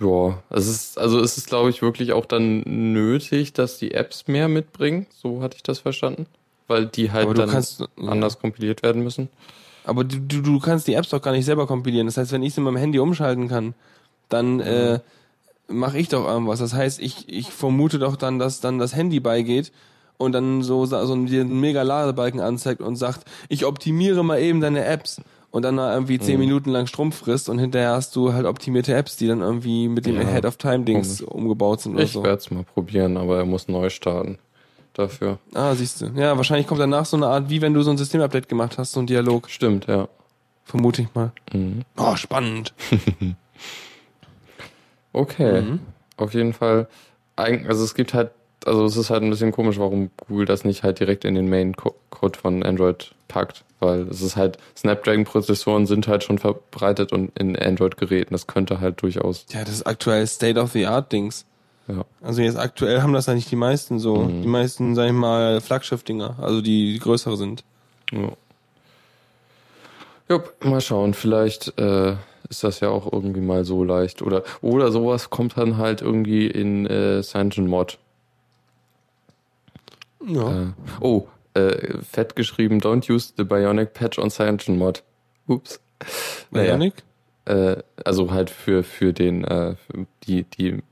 Ja, es ist, also es ist, glaube ich, wirklich auch dann nötig, dass die Apps mehr mitbringen. So hatte ich das verstanden. Weil die halt dann kannst, ja. anders kompiliert werden müssen. Aber du, du, du kannst die Apps doch gar nicht selber kompilieren. Das heißt, wenn ich sie mit meinem Handy umschalten kann, dann äh, mache ich doch irgendwas. Das heißt, ich, ich vermute doch dann, dass dann das Handy beigeht und dann so, so einen mega Ladebalken anzeigt und sagt, ich optimiere mal eben deine Apps und dann irgendwie zehn Minuten lang Strom frisst und hinterher hast du halt optimierte Apps, die dann irgendwie mit dem Ja, Ahead of Time Dings umgebaut sind oder Ich so. werde es mal probieren, aber er muss neu starten. Dafür. Ah, siehst du. Ja, wahrscheinlich kommt danach so eine Art, wie wenn du so ein Systemupdate gemacht hast, so ein Dialog. Stimmt, ja. Vermute ich mal. Mhm. Oh, spannend. Okay. Mhm. Auf jeden Fall. Also es gibt halt, also es ist halt ein bisschen komisch, warum Google das nicht halt direkt in den Main-Code von Android packt. Weil es ist halt, Snapdragon-Prozessoren sind halt schon verbreitet und in Android-Geräten. Das könnte halt durchaus. Ja, das ist aktuell State-of-the-Art-Dings. Ja. Also jetzt aktuell haben das ja nicht die meisten so. Mhm. Die meisten, sag ich mal, Flaggschiff-Dinger, also die, die größere sind. Ja. Jupp, mal schauen. Vielleicht äh, ist das ja auch irgendwie mal so leicht. Oder, oder sowas kommt dann halt irgendwie in äh, CyanogenMod. Ja. Äh, oh, äh, fett geschrieben, don't use the Bionic Patch on CyanogenMod. Ups. Naja, Bionic? Äh, also halt für, für den, äh, für die, die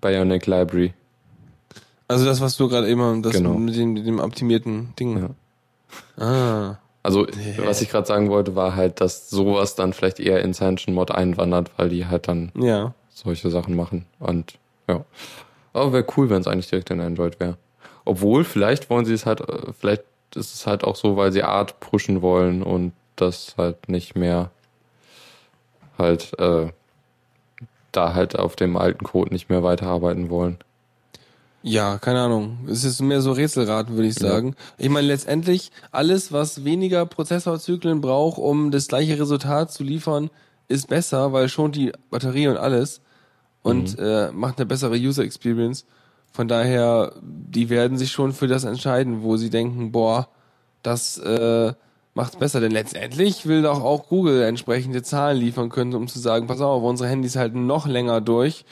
Bionic Library. Also das, was du gerade eben, das Genau. mit, dem, mit dem optimierten Ding. Ah. Also, was ich gerade sagen wollte, war halt, dass sowas dann vielleicht eher in Sanction Mod einwandert, weil die halt dann Ja. solche Sachen machen. Und ja. Aber wäre cool, wenn es eigentlich direkt in Android wäre. Obwohl, vielleicht wollen sie es halt, äh, vielleicht ist es halt auch so, weil sie Art pushen wollen und das halt nicht mehr halt äh, da halt auf dem alten Code nicht mehr weiterarbeiten wollen. Ja, keine Ahnung. Es ist mehr so Rätselraten, würde ich Ja. sagen. Ich meine, letztendlich alles, was weniger Prozessorzyklen braucht, um das gleiche Resultat zu liefern, ist besser, weil schon die Batterie und alles und äh, macht eine bessere User Experience. Von daher, die werden sich schon für das entscheiden, wo sie denken, boah, das äh, macht's besser. Denn letztendlich will doch auch Google entsprechende Zahlen liefern können, um zu sagen, pass auf, unsere Handys halten noch länger durch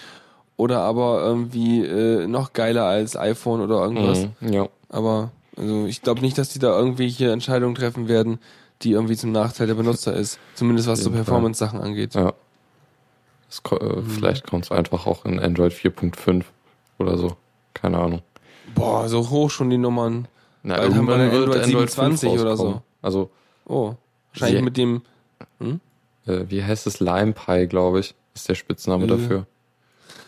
oder aber irgendwie äh, noch geiler als iPhone oder irgendwas. Mhm, ja. Aber also ich glaube nicht, dass die da irgendwelche Entscheidungen treffen werden, die irgendwie zum Nachteil der Benutzer ist. Zumindest was so. Performance-Sachen angeht. Ja. Ko- äh, Vielleicht kommt es einfach auch in Android 4.5 oder so. Keine Ahnung. Boah, so hoch schon die Nummern. Na, Bald haben wir wird Android 27 5 oder so. Also, Oh, wahrscheinlich Sie- mit dem. äh, wie heißt es? Lime Pie, glaube ich, ist der Spitzname Äh. dafür.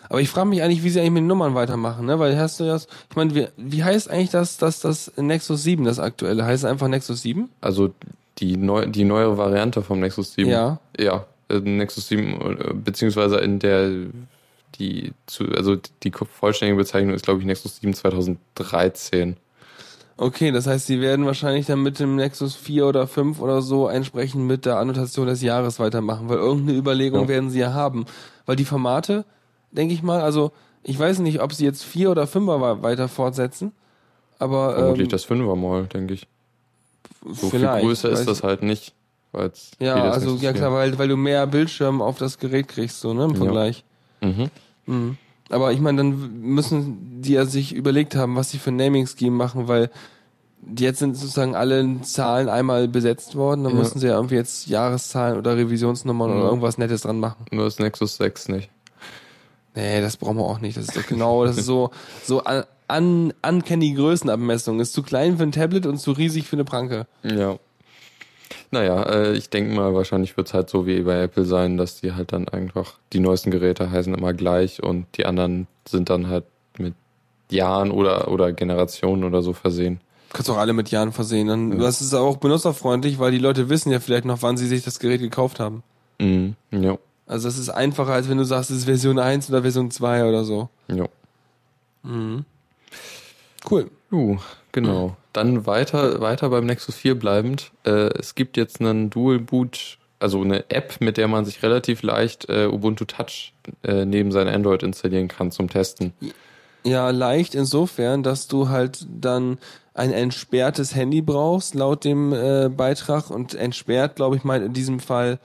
Aber ich frage mich eigentlich, wie sie eigentlich mit den Nummern weitermachen, ne? Weil hast du das. Ich meine, wie, wie heißt eigentlich das, das, das Nexus 7, das aktuelle? Heißt es einfach Nexus 7? Also die, neu, die neuere Variante vom Nexus 7. Ja. Ja, äh, Nexus 7, äh, beziehungsweise in der, die, zu, also die vollständige Bezeichnung ist, glaube ich, Nexus 7 2013. Okay, das heißt, sie werden wahrscheinlich dann mit dem Nexus 4 oder 5 oder so entsprechend mit der Annotation des Jahres weitermachen, weil irgendeine Überlegung Ja. werden sie ja haben. Weil die Formate, denke ich mal, also ich weiß nicht, ob sie jetzt 4 oder 5er wa- weiter fortsetzen, aber Vermutlich ähm, das 5er mal, denke ich. So viel größer ist das halt nicht. weil's Ja, also ja 4. klar, weil, weil du mehr Bildschirm auf das Gerät kriegst, so, ne, im Ja. Vergleich. Mhm. Mhm. Aber ich meine, dann müssen die ja sich überlegt haben, was sie für ein Naming-Scheme machen, weil jetzt sind sozusagen alle Zahlen einmal besetzt worden, dann Ja. müssen sie ja irgendwie jetzt Jahreszahlen oder Revisionsnummern Ja. oder irgendwas Nettes dran machen. Nur das Nexus 6 nicht. Nee, das brauchen wir auch nicht. Das ist doch genau, das ist so, so an, an, uncanny Größenabmessung. Ist zu klein für ein Tablet und zu riesig für eine Pranke. Ja. Naja, äh, ich denke mal, wahrscheinlich wird es halt so wie bei Apple sein, dass die halt dann einfach, die neuesten Geräte heißen immer gleich und die anderen sind dann halt mit Jahren oder, oder Generationen oder so versehen. Kannst auch alle mit Jahren versehen. Dann, Das ist auch benutzerfreundlich, weil die Leute wissen ja vielleicht noch, wann sie sich das Gerät gekauft haben. Mhm. Ja. Also das ist einfacher, als wenn du sagst, es ist Version 1 oder Version 2 oder so. Ja. Cool. Uh, genau. Dann weiter, weiter beim Nexus 4 bleibend. Äh, es gibt jetzt einen Dual Boot, also eine App, mit der man sich relativ leicht äh, Ubuntu Touch äh, neben sein Android installieren kann zum Testen. Ja, leicht insofern, dass du halt dann ein entsperrtes Handy brauchst, laut dem äh, Beitrag. Und entsperrt, glaube ich, meint in diesem Fall,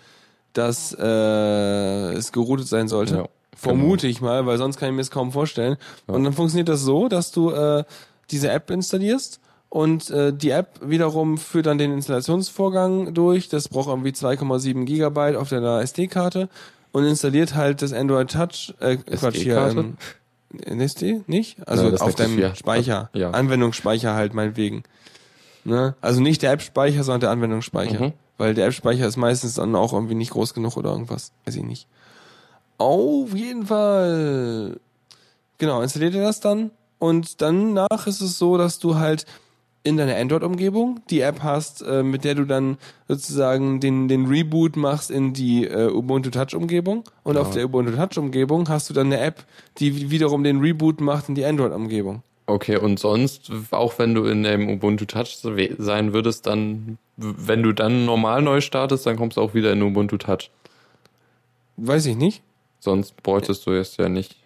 dass äh, es geroutet sein sollte. Ja, Vermute ich mal, weil sonst kann ich mir das kaum vorstellen. Und dann funktioniert das so, dass du äh, diese App installierst und äh, die App wiederum führt dann den Installationsvorgang durch. Das braucht irgendwie 2,7 Gigabyte auf deiner SD-Karte und installiert halt das Android Touch, äh, Quatsch hier, ähm, NSD? Nicht? Also Ja, auf deinem 4. Speicher. Ja. Anwendungsspeicher halt meinetwegen. Ne? Also nicht der App-Speicher, sondern der Anwendungsspeicher. Mhm. Weil der App-Speicher ist meistens dann auch irgendwie nicht groß genug oder irgendwas. Weiß ich nicht. Auf jeden Fall. Genau, installiert ihr das dann und danach ist es so, dass du halt in deiner Android-Umgebung die App hast, äh, mit der du dann sozusagen den, den Reboot machst in die äh, Ubuntu Touch-Umgebung. Und auf der Ubuntu Touch-Umgebung hast du dann eine App, die wiederum den Reboot macht in die Android-Umgebung. Okay, und sonst, auch wenn du in dem Ubuntu Touch sein würdest, dann, wenn du dann normal neu startest, dann kommst du auch wieder in Ubuntu Touch. Weiß ich nicht. Sonst bräuchtest du es ja nicht.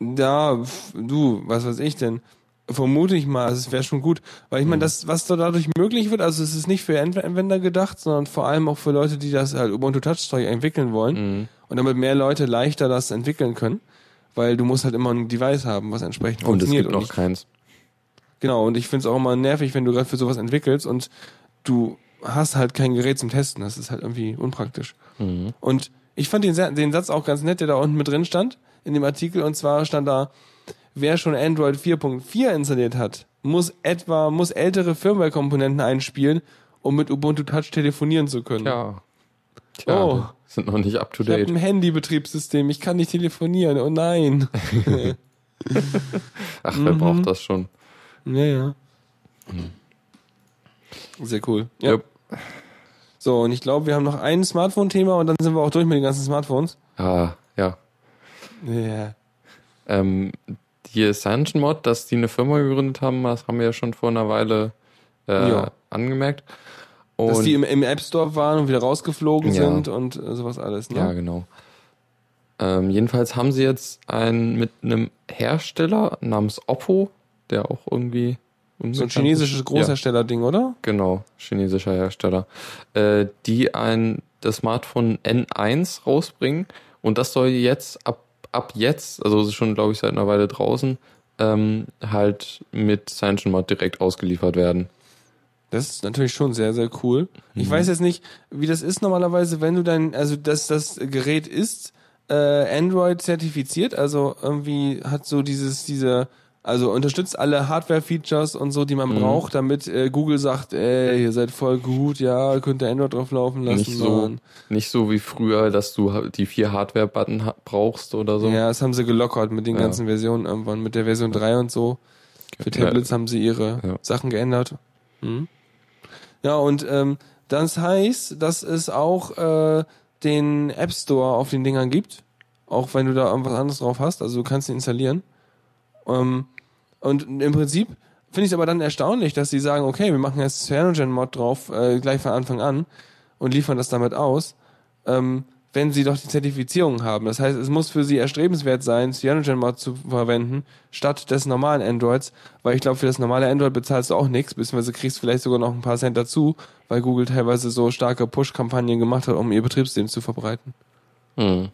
Ja, du, was weiß ich denn? Vermute ich mal, also es wäre schon gut. Weil ich meine, das, was da dadurch möglich wird, also es ist nicht für Anw- Anwender gedacht, sondern vor allem auch für Leute, die das halt Ubuntu Touch Zeug entwickeln wollen. Und damit mehr Leute leichter das entwickeln können. Weil du musst halt immer ein Device haben, was entsprechend Und es funktioniert. gibt noch nicht- keins. Genau, und ich finde es auch immer nervig, wenn du gerade für sowas entwickelst und du hast halt kein Gerät zum Testen. Das ist halt irgendwie unpraktisch. Mhm. Und ich fand den, den Satz auch ganz nett, der da unten mit drin stand, in dem Artikel. Und zwar stand da, wer schon Android 4.4 installiert hat, muss etwa, muss ältere Firmware-Komponenten einspielen, um mit Ubuntu Touch telefonieren zu können. Tja. Tja, Oh. die sind noch nicht up to Ich habe date. ein Handybetriebssystem, ich kann nicht telefonieren. Oh nein. Ach, wer Mhm. braucht das schon? ja, ja. Sehr cool. Ja. Jupp. So, und ich glaube, wir haben noch ein Smartphone-Thema und dann sind wir auch durch mit den ganzen Smartphones. Ah, ja. Ja. Ähm, die Ascension Mod, dass die eine Firma gegründet haben, das haben wir ja schon vor einer Weile äh, Ja. angemerkt. Dass Und die im, im App Store waren und wieder rausgeflogen Ja. sind und äh, sowas alles, ne? Ja, genau. Ähm, jedenfalls haben sie jetzt einen mit einem Hersteller namens Oppo, der auch irgendwie So ein chinesisches. Großhersteller-Ding, oder? Ja, genau, chinesischer Hersteller. Äh, die ein das Smartphone N1 rausbringen und das soll jetzt ab ab jetzt, also schon glaube ich seit einer Weile draußen, ähm, halt mit Sanction Mod direkt ausgeliefert werden. Das ist natürlich schon sehr, sehr cool. Ich Mhm. weiß jetzt nicht, wie das ist normalerweise, wenn du dein, also dass das Gerät ist äh, Android zertifiziert, also irgendwie hat so dieses, diese, also unterstützt alle Hardware-Features und so, die man Mhm. braucht, damit äh, Google sagt, ey, ihr seid voll gut, ja, könnt ihr Android drauf laufen lassen. Nicht so, nicht so wie früher, dass du die vier Hardware-Button ha- brauchst oder so. Ja, das haben sie gelockert mit den Ja. ganzen Versionen irgendwann, mit der Version 3 und so. Für Ja. Tablets haben sie ihre Ja. Sachen geändert. Mhm. Ja, und ähm, das heißt, dass es auch äh, den App Store auf den Dingern gibt, auch wenn du da irgendwas anderes drauf hast, also du kannst ihn installieren. Ähm, und im Prinzip finde ich es aber dann erstaunlich, dass sie sagen, okay, wir machen jetzt Cyanogen-Mod drauf, äh, gleich von Anfang an und liefern das damit aus, ähm, wenn sie doch die Zertifizierung haben. Das heißt, es muss für sie erstrebenswert sein, Cyanogen-Mod zu verwenden, statt des normalen Androids, weil ich glaube, für das normale Android bezahlst du auch nichts, beziehungsweise kriegst vielleicht sogar noch ein paar Cent dazu, weil Google teilweise so starke Push-Kampagnen gemacht hat, um ihr Betriebssystem zu verbreiten. Hm.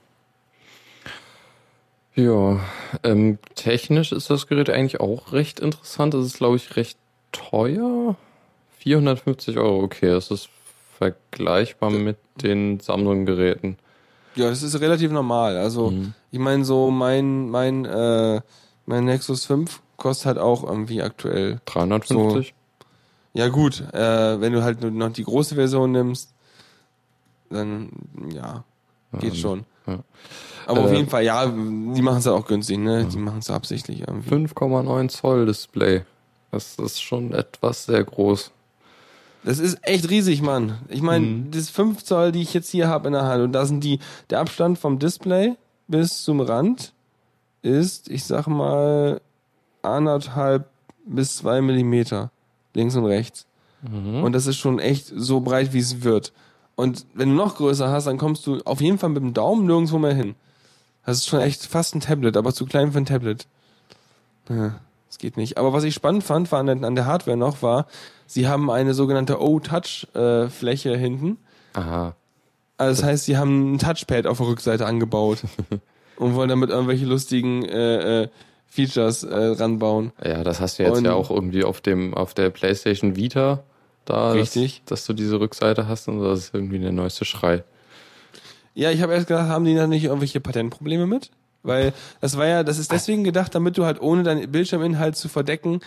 Ja, ähm, technisch ist das Gerät eigentlich auch recht interessant. Es ist, glaube ich, recht teuer. 450 Euro, okay, das ist vergleichbar mit den Samsung-Geräten. Ja, das ist relativ normal. Also, Mhm. ich meine, so mein, mein, äh, mein Nexus 5 kostet halt auch irgendwie aktuell 350? Ja gut, äh, wenn du halt nur noch die große Version nimmst, dann ja, geht Ähm, schon. ja. Aber auf Äh, jeden Fall, ja, die machen es halt auch günstig, ne? Die machen es absichtlich irgendwie. 5,9 Zoll Display. Das ist schon etwas sehr groß. Das ist echt riesig, Mann. Ich meine, Mhm. das 5 Zoll, die ich jetzt hier habe in der Hand, und da sind die, der Abstand vom Display bis zum Rand ist, ich sag mal, anderthalb bis zwei Millimeter. Links und rechts. Mhm. Und das ist schon echt so breit, wie es wird. Und wenn du noch größer hast, dann kommst du auf jeden Fall mit dem Daumen nirgendwo mehr hin. Das ist schon echt fast ein Tablet, aber zu klein für ein Tablet. Ja, Das geht nicht. Aber was ich spannend fand, war an der, Hardware noch, war, sie haben eine sogenannte O-Touch-Fläche hinten. Aha. Also das heißt, sie haben ein Touchpad auf der Rückseite angebaut und wollen damit irgendwelche lustigen äh, äh, Features äh, ranbauen. Ja, das hast du jetzt Und- ja auch irgendwie auf dem, auf der PlayStation Vita da, Richtig. Dass, dass du diese Rückseite hast und das ist irgendwie der neueste Schrei. Ja, ich habe erst gedacht, haben die da nicht irgendwelche Patentprobleme mit? Weil das war ja, das ist deswegen gedacht, damit du halt ohne deinen Bildschirminhalt zu verdecken,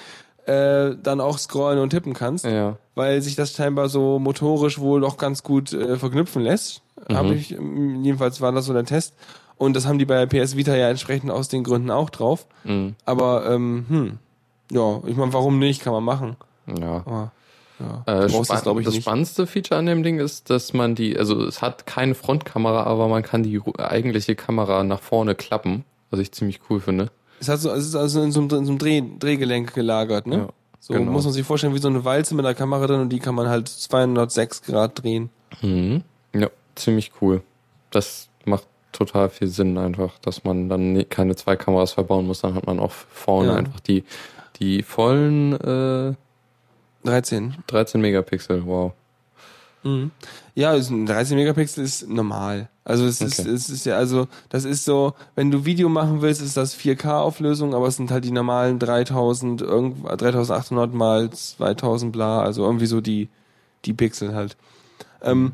äh, dann auch scrollen und tippen kannst, Ja. weil sich das scheinbar so motorisch wohl doch ganz gut äh, verknüpfen lässt. Mhm. Habe ich, ähm, jedenfalls war das so der Test. Und das haben die bei PS Vita ja entsprechend aus den Gründen auch drauf. Mhm. Aber, ähm, hm, ja, ich meine, warum nicht, kann man machen. Ja. Aber, ja, Äh, du brauchst spann- das, das nicht. spannendste Feature an dem Ding ist, dass man die, also es hat keine Frontkamera, aber man kann die eigentliche Kamera nach vorne klappen, was ich ziemlich cool finde. Es, hat so, es ist also in so einem, in so einem Dreh, Drehgelenk gelagert, ne? Ja, So genau. muss man sich vorstellen, wie so eine Walze mit einer Kamera drin und die kann man halt 206 Grad drehen. Mhm. Ja, ziemlich cool. Das macht total viel Sinn einfach, dass man dann ne- keine zwei Kameras verbauen muss, dann hat man auch vorne Ja. einfach die, die vollen äh, 13. 13 Megapixel, wow. Mhm. Ja, es ist ein 13 Megapixel ist normal. Also es ist, Okay. es ist ja, also das ist so, wenn du Video machen willst, ist das 4K Auflösung, aber es sind halt die normalen 3000, irgend, 3800 mal 2000 bla, also irgendwie so die, die Pixel halt. Ähm,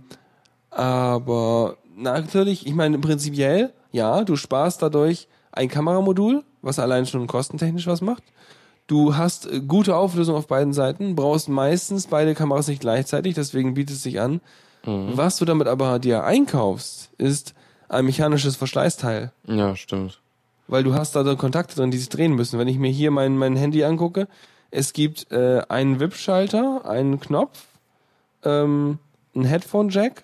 aber natürlich, ich meine, prinzipiell, ja, du sparst dadurch ein Kameramodul, was allein schon kostentechnisch was macht. Du hast äh, gute Auflösung auf beiden Seiten, brauchst meistens beide Kameras nicht gleichzeitig, deswegen bietet es sich an. Was du damit aber dir einkaufst, ist ein mechanisches Verschleißteil. Ja, stimmt. Weil du hast da so Kontakte drin, die sich drehen müssen. Wenn ich mir hier mein, mein Handy angucke, es gibt äh, einen WIP-Schalter, einen Knopf, ähm, einen Headphone-Jack,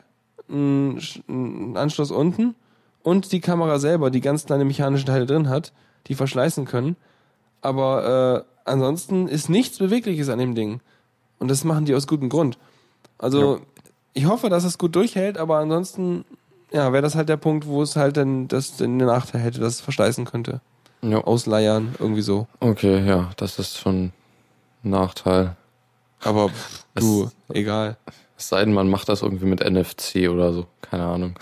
einen Anschluss unten und die Kamera selber, die ganz kleine mechanische Teile drin hat, die verschleißen können. Aber äh, ansonsten ist nichts Bewegliches an dem Ding. Und das machen die aus gutem Grund. Also ich hoffe, dass es gut durchhält, aber ansonsten ja, wäre das halt der Punkt, wo es halt dann das den Nachteil hätte, dass es verschleißen könnte. Ja. Ausleiern, irgendwie so. Okay, ja, das ist schon ein Nachteil. Aber pff, du, egal. Es sei denn, man macht das irgendwie mit NFC oder so. Keine Ahnung.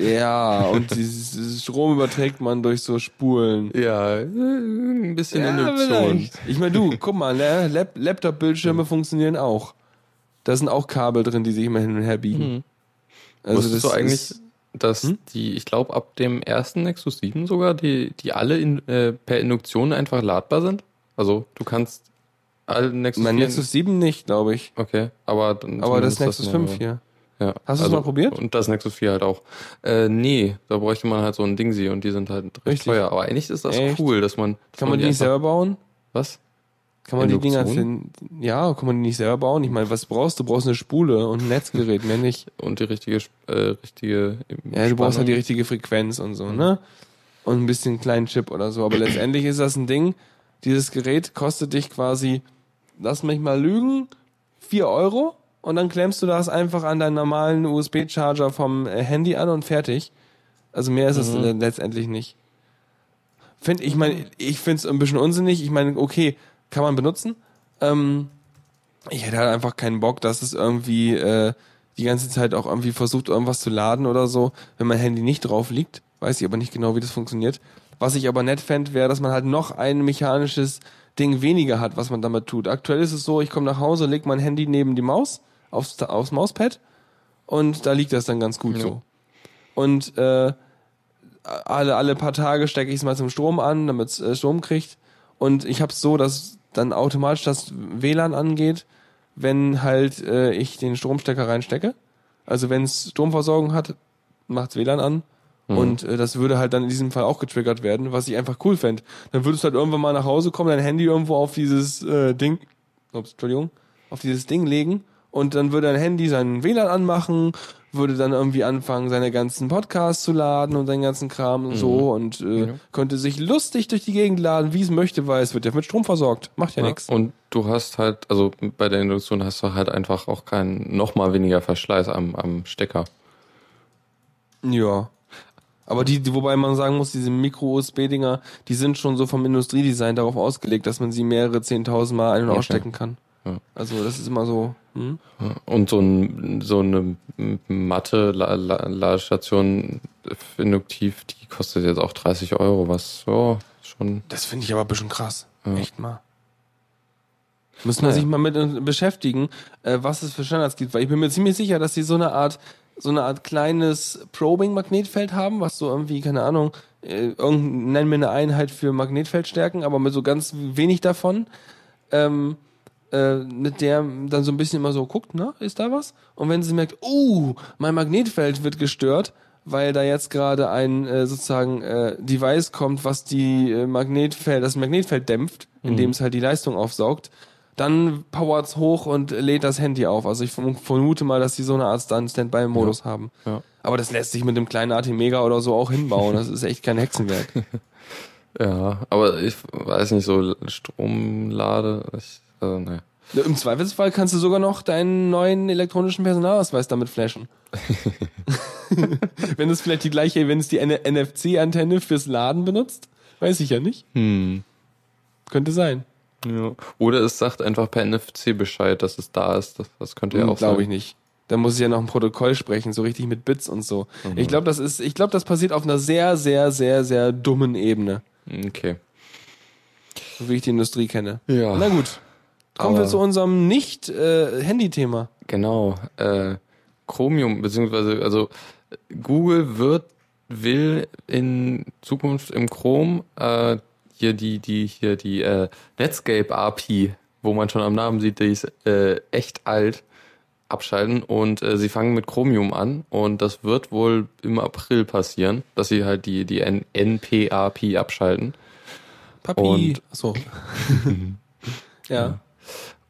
Ja, und dieses, Strom überträgt man durch so Spulen. Ja, ein bisschen Ja, Induktion. Ich meine, du, guck mal, ne, Lap Laptop-Bildschirme funktionieren auch. Da sind auch Kabel drin, die sich immer hin und her biegen. Mhm. Also Wusstest das du eigentlich, ist- dass Hm? die, ich glaube, ab dem ersten Nexus 7 sogar, die, die alle in, äh, per Induktion einfach ladbar sind? Also, du kannst alle Nexus mein 4 Nexus 7 nicht, glaube ich. Okay, aber dann Aber das Nexus ja, 5 hier. Ja. Hast du es mal probiert? Und das Nexus 4 halt auch. Äh, nee, da bräuchte man halt so ein Dingsi und die sind halt recht Richtig. teuer. Aber eigentlich ist das Echt? cool, dass man. dass Kann man die nicht selber bauen? Was? Kann man die Dinger Induktion? finden? Ja, kann man die nicht selber bauen? Ich meine, was brauchst du? Du brauchst eine Spule und ein Netzgerät, mehr nicht. Und die richtige, äh, richtige. Ja, du brauchst halt die Spannung. richtige Frequenz und so, ne? Und ein bisschen kleinen Chip oder so. Aber letztendlich ist das ein Ding, dieses Gerät kostet dich quasi, lass mich mal lügen, 4 Euro und dann klemmst du das einfach an deinen normalen USB-Charger vom äh, Handy an und fertig. Also mehr ist es Mhm. letztendlich nicht. Find, ich meine, ich find's ein bisschen unsinnig. Ich meine, okay, kann man benutzen. Ähm, ich hätte halt einfach keinen Bock, dass es irgendwie äh, die ganze Zeit auch irgendwie versucht, irgendwas zu laden oder so, wenn mein Handy nicht drauf liegt. Weiß ich aber nicht genau, wie das funktioniert. Was ich aber nett fände, wäre, dass man halt noch ein mechanisches Ding weniger hat, was man damit tut. Aktuell ist es so, ich komme nach Hause, leg mein Handy neben die Maus, aufs, aufs Mauspad und da liegt das dann ganz gut Ja. so. Und äh, alle, alle paar Tage stecke ich es mal zum Strom an, damit es äh, Strom kriegt. Und ich habe es so, dass dann automatisch das WLAN angeht, wenn halt äh, ich den Stromstecker reinstecke. Also wenn es Stromversorgung hat, macht's WLAN an. Und äh, das würde halt dann in diesem Fall auch getriggert werden, was ich einfach cool fänd. Dann würdest du halt irgendwann mal nach Hause kommen, dein Handy irgendwo auf dieses äh, Ding, ups, Entschuldigung, auf dieses Ding legen und dann würde dein Handy seinen WLAN anmachen, würde dann irgendwie anfangen, seine ganzen Podcasts zu laden und seinen ganzen Kram und so und äh, Ja. könnte sich lustig durch die Gegend laden, wie es möchte, weil es wird ja mit Strom versorgt. Macht ja, Ja, nix. Und du hast halt, also bei der Induktion hast du halt einfach auch keinen, noch mal weniger Verschleiß am, am Stecker. Ja. Aber die, die, wobei man sagen muss, diese Micro-USB-Dinger, die sind schon so vom Industriedesign darauf ausgelegt, dass man sie mehrere zehnten Mal ein- und Okay. ausstecken kann. Ja. Also das ist immer so. Hm? Und so, ein, so eine matte La- La- Ladestation induktiv, die kostet jetzt auch 30 Euro, was so schon. Das finde ich aber ein bisschen krass. Ja. Echt mal. Müssen wir Naja. sich mal mit äh, beschäftigen, äh, was es für Standards gibt, weil ich bin mir ziemlich sicher, dass die so eine Art, so eine Art kleines Probing-Magnetfeld haben, was so irgendwie, keine Ahnung, äh, irgendein, nennen wir eine Einheit für Magnetfeldstärken, aber mit so ganz wenig davon, ähm, äh, mit der dann so ein bisschen immer so guckt, ne, ist da was? Und wenn sie merkt, uh, mein Magnetfeld wird gestört, weil da jetzt gerade ein äh, sozusagen äh, Device kommt, was die äh, Magnetfeld, das Magnetfeld dämpft, indem es halt die Leistung aufsaugt, dann powert's hoch und lädt das Handy auf. Also ich verm- vermute mal, dass die so eine Art Stand- Standby-Modus haben. Ja. Aber das lässt sich mit dem kleinen AT-Mega oder so auch hinbauen. Das ist echt kein Hexenwerk. Ja, aber ich weiß nicht, so Stromlade, ich, also, naja. Im Zweifelsfall kannst du sogar noch deinen neuen elektronischen Personalausweis damit flashen. wenn es vielleicht die gleiche, wenn es die NFC-Antenne fürs Laden benutzt, weiß ich ja nicht. Hm. Könnte sein. Ja. Oder es sagt einfach per NFC Bescheid, dass es da ist. Das, das könnte ja auch Glaube sein. ich nicht. Da muss ich ja noch ein Protokoll sprechen, so richtig mit Bits und so. Mhm. Ich glaube, das ist, ich glaube, das passiert auf einer sehr, sehr, sehr, sehr dummen Ebene, Okay. so wie ich die Industrie kenne. Ja. Na gut. Kommen Aber- wir zu unserem nicht äh, genau. Äh, Chromium, beziehungsweise, also Google wird, will in Zukunft im Chrome äh, hier die, die, hier die äh, Netscape API, wo man schon am Namen sieht, die ist äh, echt alt, abschalten und äh, sie fangen mit Chromium an und das wird wohl im April passieren, dass sie halt die, die NP-API abschalten. Papi. Und- so. ja.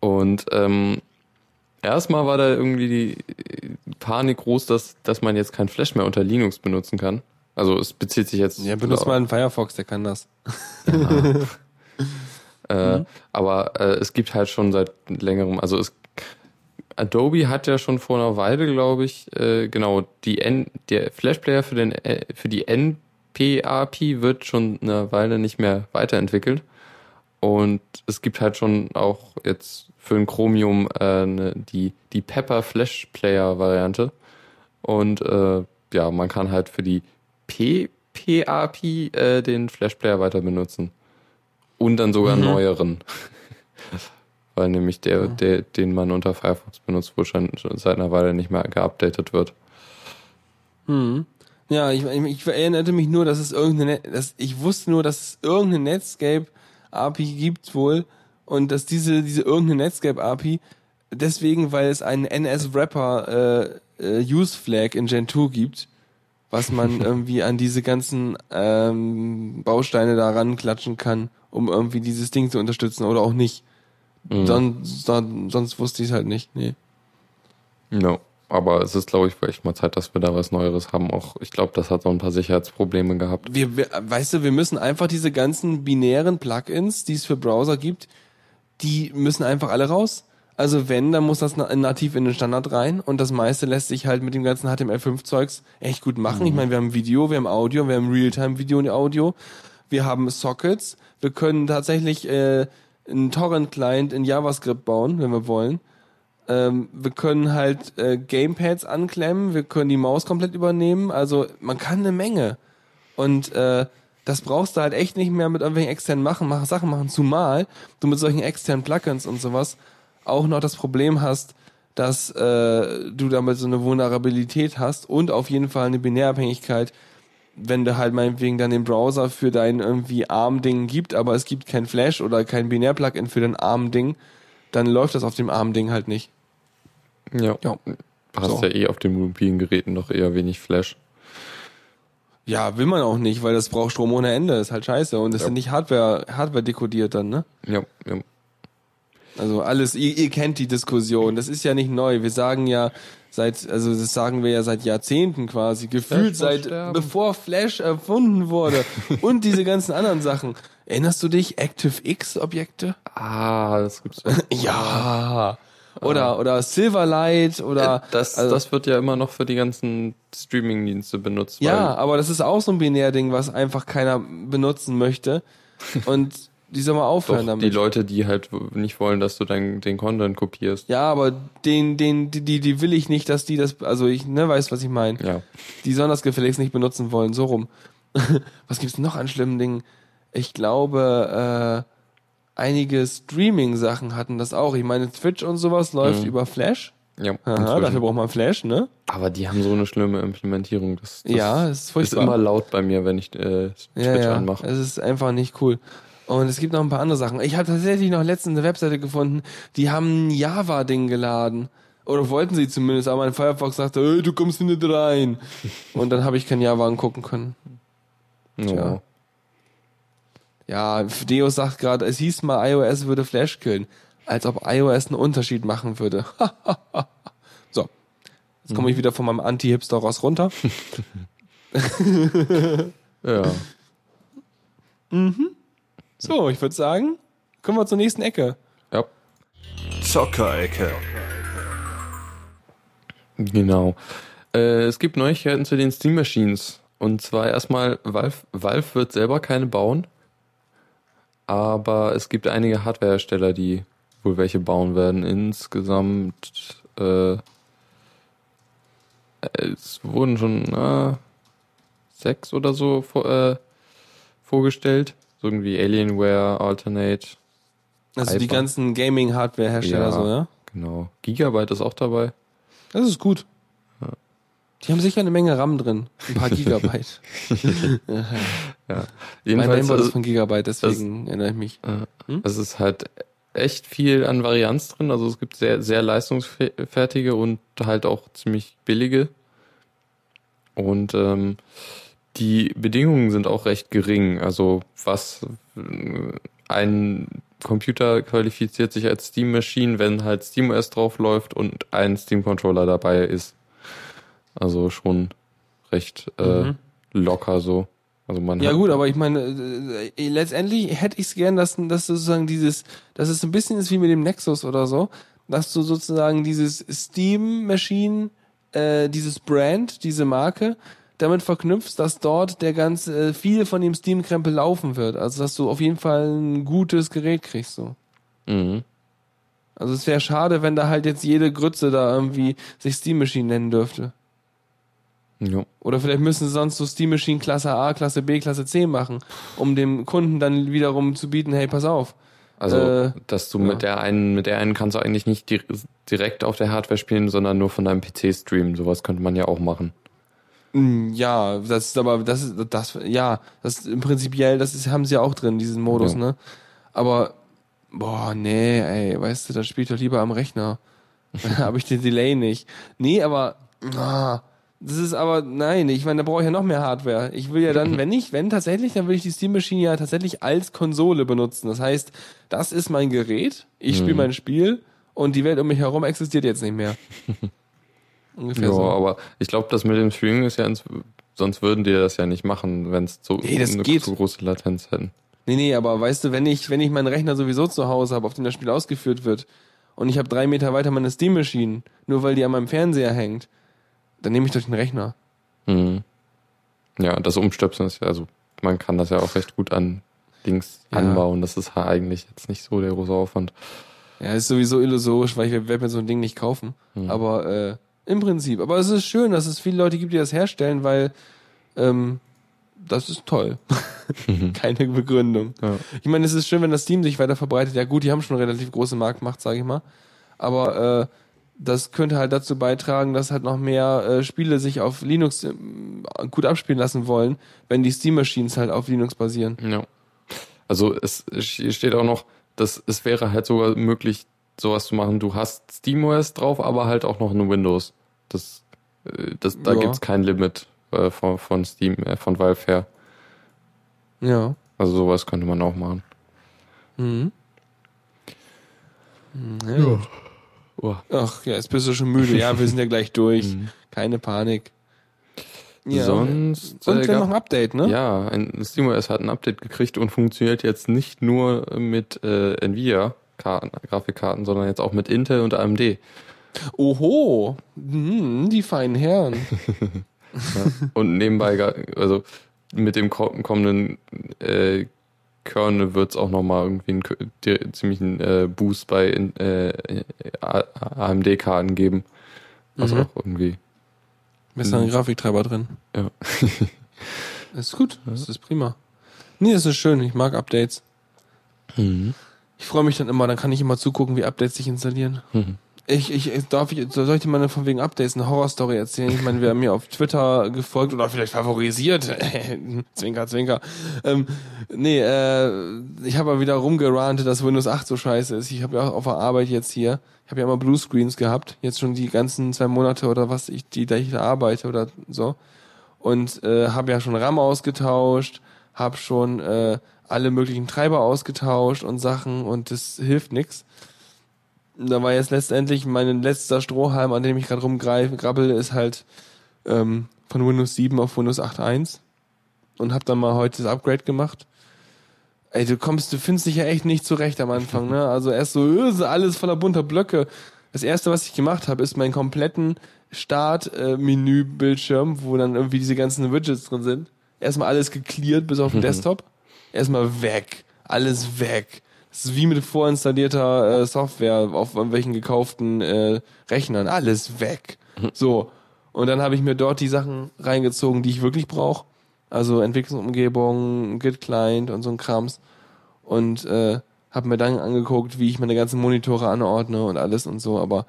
Und ähm, erstmal war da irgendwie die Panik groß, dass, dass man jetzt kein Flash mehr unter Linux benutzen kann. Also es bezieht sich jetzt. Ja, benutzt mal einen Firefox, der kann das. Äh, Aber äh, es gibt halt schon seit längerem, also es Adobe hat ja schon vor einer Weile, glaube ich, äh, genau, die N, der Flash Player für den äh, für die NP-API wird schon eine Weile nicht mehr weiterentwickelt. Und es gibt halt schon auch jetzt für ein Chromium äh, ne, die, die Pepper Flash Player Variante. Und äh, ja, man kann halt für die PP-API äh, den Flash Player weiter benutzen. Und dann sogar Mhm. neueren. Weil nämlich der, der, den man unter Firefox benutzt, wohl schon, seit einer Weile nicht mehr geupdatet wird. Hm. Ja, ich, ich, ich erinnerte mich nur, dass es irgendeine, dass ich wusste nur, dass es irgendeine Netscape API gibt wohl und dass diese diese irgendeine Netscape API deswegen, weil es einen NS Wrapper äh, äh, Use Flag in Gen 2 gibt, was man irgendwie an diese ganzen ähm, Bausteine da ranklatschen kann, um irgendwie dieses Ding zu unterstützen oder auch nicht. Mhm. Sonst, son- sonst wusste ich es halt nicht. Nee. No. Aber es ist, glaube ich, echt mal Zeit, dass wir da was Neueres haben. Auch ich glaube, das hat so ein paar Sicherheitsprobleme gehabt. wir, wir, weißt du, wir müssen einfach diese ganzen binären Plugins, die es für Browser gibt, die müssen einfach alle raus. Also wenn, dann muss das na- nativ in den Standard rein und das meiste lässt sich halt mit dem ganzen HTML5-Zeugs echt gut machen. Ich meine, wir haben Video, wir haben Audio, wir haben Realtime-Video und Audio, wir haben Sockets, wir können tatsächlich äh, einen Torrent-Client in JavaScript bauen, wenn wir wollen. Ähm, wir können halt äh, Gamepads anklemmen, wir können die Maus komplett übernehmen. Also man kann eine Menge. Und äh, das brauchst du halt echt nicht mehr mit irgendwelchen externen machen, machen, Sachen machen, zumal du mit solchen externen Plugins und sowas auch noch das Problem hast, dass äh, du damit so eine Vulnerabilität hast und auf jeden Fall eine Binärabhängigkeit, wenn du halt meinetwegen dann den Browser für dein irgendwie ARM-Ding gibt, aber es gibt kein Flash oder kein Binär-Plugin für dein ARM-Ding, dann läuft das auf dem ARM-Ding halt nicht. Ja. Ja. Du hast So. ja eh auf den mobilen Geräten noch eher wenig Flash. Ja, will man auch nicht, weil das braucht Strom ohne Ende, ist halt scheiße und das Ja. sind nicht Hardware, Hardware dekodiert dann, ne? Ja, ja. Also alles, ihr, ihr kennt die Diskussion, das ist ja nicht neu. Wir sagen ja seit, also das sagen wir ja seit Jahrzehnten quasi, gefühlt seit, sterben. bevor Flash erfunden wurde und diese ganzen anderen Sachen. Erinnerst du dich, ActiveX-Objekte? Ah, das gibt's auch. Ja. Oder, oder Silverlight oder. Äh, das, also- das wird ja immer noch für die ganzen Streaming-Dienste benutzt. Ja, aber das ist auch so ein Binärding, was einfach keiner benutzen möchte. Und die soll mal aufhören Doch, damit. die Leute, die halt nicht wollen, dass du dein, den Content kopierst. Ja, aber den, den, die, die, die will ich nicht, dass die das, also ich, ne, weiß, was ich meine. Ja. Die sollen das gefälligst nicht benutzen wollen, so rum. was gibt's noch an schlimmen Dingen? Ich glaube, äh, einige Streaming-Sachen hatten das auch. Ich meine, Twitch und sowas läuft Mhm. über Flash. Ja, Aha, dafür braucht man Flash, ne? Aber die haben so eine schlimme Implementierung. Das, das ja, das ist ist furchtbar. immer laut bei mir, wenn ich äh, Twitch ja, ja. anmache. Es ist einfach nicht cool. Und es gibt noch ein paar andere Sachen. Ich habe tatsächlich noch letztens eine Webseite gefunden, die haben ein Java-Ding geladen. Oder wollten sie zumindest, aber mein Firefox sagte, hey, du kommst hier nicht rein. Und dann habe ich kein Java angucken können. Ja. Ja, Deus sagt gerade, es hieß mal, iOS würde Flash killen. Als ob iOS einen Unterschied machen würde. so. Jetzt komme ich wieder von meinem Anti-Hipster raus runter. ja. So, ich würde sagen, kommen wir zur nächsten Ecke. Ja. Zockerecke. Genau. Äh, es gibt Neuigkeiten zu den Steam Machines. Und zwar erstmal, Valve, Valve wird selber keine bauen. Aber es gibt einige Hardwarehersteller, die wohl welche bauen werden. Insgesamt, äh, es wurden schon äh, sechs oder so vor, äh, vorgestellt. So irgendwie Alienware, Alternate. Also die Hyper. ganzen Gaming-Hardware-Hersteller Ja. so, ja? Genau. Gigabyte ist auch dabei. Das ist gut. Die haben sicher eine Menge RAM drin. Ein paar Gigabyte. Ja. mein Jedenfalls, Mainboard ist also, von Gigabyte, deswegen erinnere ich mich. Hm? es ist halt echt viel an Varianz drin. Also es gibt sehr, sehr leistungsfertige und halt auch ziemlich billige. Und ähm, die Bedingungen sind auch recht gering. Also was ein Computer qualifiziert sich als Steam Machine, wenn halt SteamOS drauf läuft und ein Steam Controller dabei ist. Also schon recht äh, Mhm. locker so. Also man Ja gut, aber ich meine, äh, äh, letztendlich hätte ich es gern, dass, dass du sozusagen dieses, dass es ein bisschen ist wie mit dem Nexus oder so, dass du sozusagen dieses Steam-Machine, äh, dieses Brand, diese Marke, damit verknüpfst, dass dort der ganze, äh, viel von dem Steam-Krempel laufen wird. Also dass du auf jeden Fall ein gutes Gerät kriegst so. Mhm. Also es wäre schade, wenn da halt jetzt jede Grütze da irgendwie sich Steam Machine nennen dürfte. Ja. Oder vielleicht müssen sie sonst so Steam Machine Klasse A, Klasse B, Klasse C machen, um dem Kunden dann wiederum zu bieten, hey, pass auf. Also, Äh, dass du ja. mit der einen, mit der einen kannst du eigentlich nicht di direkt auf der Hardware spielen, sondern nur von deinem PC streamen. Sowas könnte man ja auch machen. Mm, Ja, das ist aber, das ist, das, ja, das ist im Prinzipiell, das ist, haben sie ja auch drin, diesen Modus, Ja. ne? Aber, boah, nee, ey, weißt du, dann spiel ich doch lieber am Rechner. Dann habe ich den Delay nicht. Nee, aber, ah, das ist aber, nein, ich meine, da brauche ich ja noch mehr Hardware. Ich will ja dann, wenn ich, wenn tatsächlich, dann will ich die Steam Machine ja tatsächlich als Konsole benutzen. Das heißt, das ist mein Gerät, ich spiele Mhm. mein Spiel und die Welt um mich herum existiert jetzt nicht mehr. Ungefähr Ja, so. aber ich glaube, das mit dem Streaming ist ja, ins, sonst würden die das ja nicht machen, wenn es so Nee, eine geht. zu große Latenz hätten. Nee, nee, aber weißt du, wenn ich, wenn ich meinen Rechner sowieso zu Hause habe, auf dem das Spiel ausgeführt wird, und ich habe drei Meter weiter meine Steam Machine, nur weil die an meinem Fernseher hängt, dann nehme ich doch den Rechner. Mhm. Ja, das Umstöpseln ist ja, also man kann das ja auch recht gut an Dings Ja. anbauen. Das ist eigentlich jetzt nicht so der große Aufwand. Ja, ist sowieso illusorisch, weil ich werde mir so ein Ding nicht kaufen. Mhm. Aber äh, im Prinzip. Aber es ist schön, dass es viele Leute gibt, die das herstellen, weil ähm, das ist toll. Keine Begründung. Ja. Ich meine, es ist schön, wenn das Steam sich weiter verbreitet. Ja gut, die haben schon eine relativ große Marktmacht, sage ich mal. Aber äh, das könnte halt dazu beitragen, dass halt noch mehr äh, Spiele sich auf Linux äh, gut abspielen lassen wollen, wenn die Steam-Machines halt auf Linux basieren. Ja. Also es steht auch noch, dass es wäre halt sogar möglich, sowas zu machen. Du hast SteamOS drauf, aber halt auch noch ein Windows. Das, äh, das, da Ja. gibt's kein Limit äh, von, von Steam, äh, von Valve her. Ja. Also sowas könnte man auch machen. Mhm. Ja. ja. Oh. Ach, ja, jetzt bist du schon müde. Ja, wir sind ja gleich durch. Keine Panik. Ja. Sonst Und äh, noch ein Update, ne? Ja, ein SteamOS hat ein Update gekriegt und funktioniert jetzt nicht nur mit äh, Nvidia Karten, Grafikkarten, sondern jetzt auch mit Intel und AMD. Oho, hm, die feinen Herren. Und nebenbei, also mit dem ko- kommenden äh, Kernel wird es auch nochmal irgendwie einen ziemlichen äh, Boost bei in- äh, AMD-Karten geben. Was Mhm. auch irgendwie. Ist da ein Grafiktreiber drin? Ja. Das ist gut, das ist prima. Nee, das ist schön, ich mag Updates. Mhm. Ich freue mich dann immer, dann kann ich immer zugucken, wie Updates sich installieren. Mhm. Ich, ich, darf ich, soll ich dir mal von wegen Updates eine Horrorstory erzählen? Ich meine, wer mir auf Twitter gefolgt oder vielleicht favorisiert, zwinker, zwinker. Ähm, nee, äh, ich habe mal wieder rumgerantet, dass Windows 8 so scheiße ist. Ich habe ja auch auf der Arbeit jetzt hier, ich habe ja immer Bluescreens gehabt, jetzt schon die ganzen zwei Monate oder was ich, die da ich da arbeite oder so. Und äh, habe ja schon RAM ausgetauscht, habe schon äh, alle möglichen Treiber ausgetauscht und Sachen und das hilft nix da war jetzt letztendlich mein letzter Strohhalm, an dem ich gerade rumgreife, grabbel, ist halt ähm, von Windows 7 auf Windows 8.1 und hab dann mal heute das Upgrade gemacht. Ey, du kommst, du findest dich ja echt nicht zurecht am Anfang, ne? Also erst so, äh, ist alles voller bunter Blöcke. Das erste, was ich gemacht habe, ist meinen kompletten Start-Menü-Bildschirm, wo dann irgendwie diese ganzen Widgets drin sind. Erstmal alles gecleart bis auf den Desktop. Erstmal weg. Alles weg. Das ist wie mit vorinstallierter äh, Software auf irgendwelchen gekauften äh, Rechnern. Alles weg. So. Und dann habe ich mir dort die Sachen reingezogen, die ich wirklich brauche. Also Entwicklungsumgebung, Git-Client und so ein Krams. Und äh, Hab mir dann angeguckt, wie ich meine ganzen Monitore anordne und alles und so, aber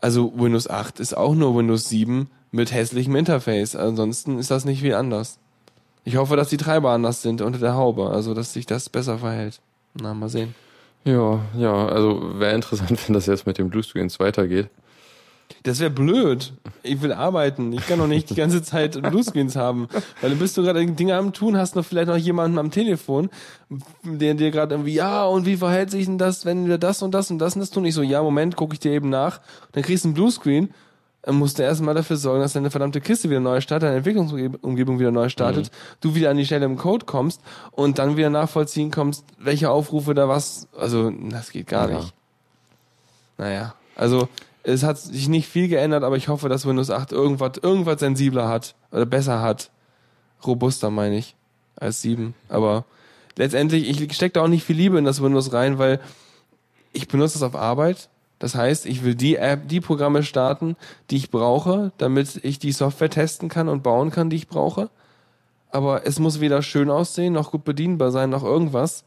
also Windows 8 ist auch nur Windows 7 mit hässlichem Interface. Ansonsten ist das nicht viel anders. Ich hoffe, dass die Treiber anders sind unter der Haube, also dass sich das besser verhält. Na, mal sehen. Ja, ja, also wäre interessant, wenn das jetzt mit den Bluescreens weitergeht. Das wäre blöd. Ich will arbeiten. Ich kann doch nicht die ganze Zeit Bluescreens haben. Weil du bist du gerade Dinge am tun, hast noch vielleicht noch jemanden am Telefon, der dir gerade irgendwie, ja, und wie verhält sich denn das, wenn wir das und das und das und das tun? Ich so, ja, Moment, gucke ich dir eben nach. Dann kriegst du einen Bluescreen dann musst du erstmal dafür sorgen, dass deine verdammte Kiste wieder neu startet, deine Entwicklungsumgebung wieder neu startet, mhm. du wieder an die Stelle im Code kommst und dann wieder nachvollziehen kommst, welche Aufrufe da was, also das geht gar ja. nicht. Naja, also es hat sich nicht viel geändert, aber ich hoffe, dass Windows 8 irgendwas, irgendwas sensibler hat oder besser hat. Robuster meine ich, als 7. Aber letztendlich, ich stecke da auch nicht viel Liebe in das Windows rein, weil ich benutze es auf Arbeit das heißt, ich will die App, die Programme starten, die ich brauche, damit ich die Software testen kann und bauen kann, die ich brauche. Aber es muss weder schön aussehen, noch gut bedienbar sein, noch irgendwas.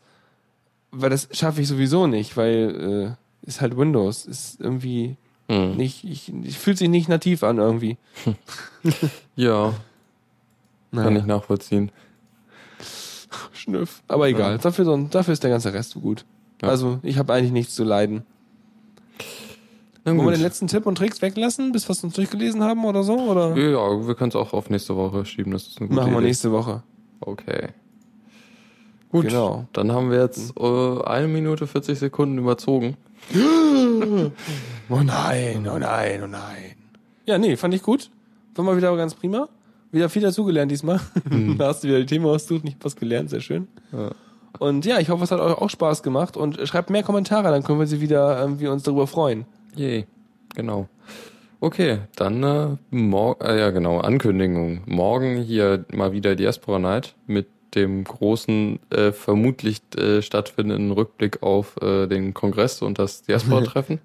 Weil das schaffe ich sowieso nicht, weil äh, ist halt Windows. Ist irgendwie hm. nicht, ich, ich fühlt sich nicht nativ an irgendwie. ja. Naja. Kann ich nachvollziehen. Schnüff. Aber egal. Ja. Dafür, dafür ist der ganze Rest so gut. Ja. Also, ich habe eigentlich nichts zu leiden. Wollen wir den letzten Tipp und Tricks weglassen, bis wir es uns durchgelesen haben oder so? Oder? Ja, wir können es auch auf nächste Woche schieben. Das ist eine gute Machen wir Idee. nächste Woche. Okay. Gut, genau. dann haben wir jetzt äh, eine Minute 40 Sekunden überzogen. oh nein, oh nein, oh nein. Ja, nee, fand ich gut. War mal wieder ganz prima. Wieder viel dazugelernt diesmal. Hm. da hast du wieder die Themen ausgesucht, nicht was gelernt, sehr schön. Ja. Und ja, ich hoffe, es hat euch auch Spaß gemacht und schreibt mehr Kommentare, dann können wir sie wieder irgendwie uns darüber freuen. Yay, genau. Okay, dann äh, morgen, äh, ja genau, Ankündigung. Morgen hier mal wieder Diaspora Night mit dem großen, äh, vermutlich äh, stattfindenden Rückblick auf äh, den Kongress und das Diaspora-Treffen.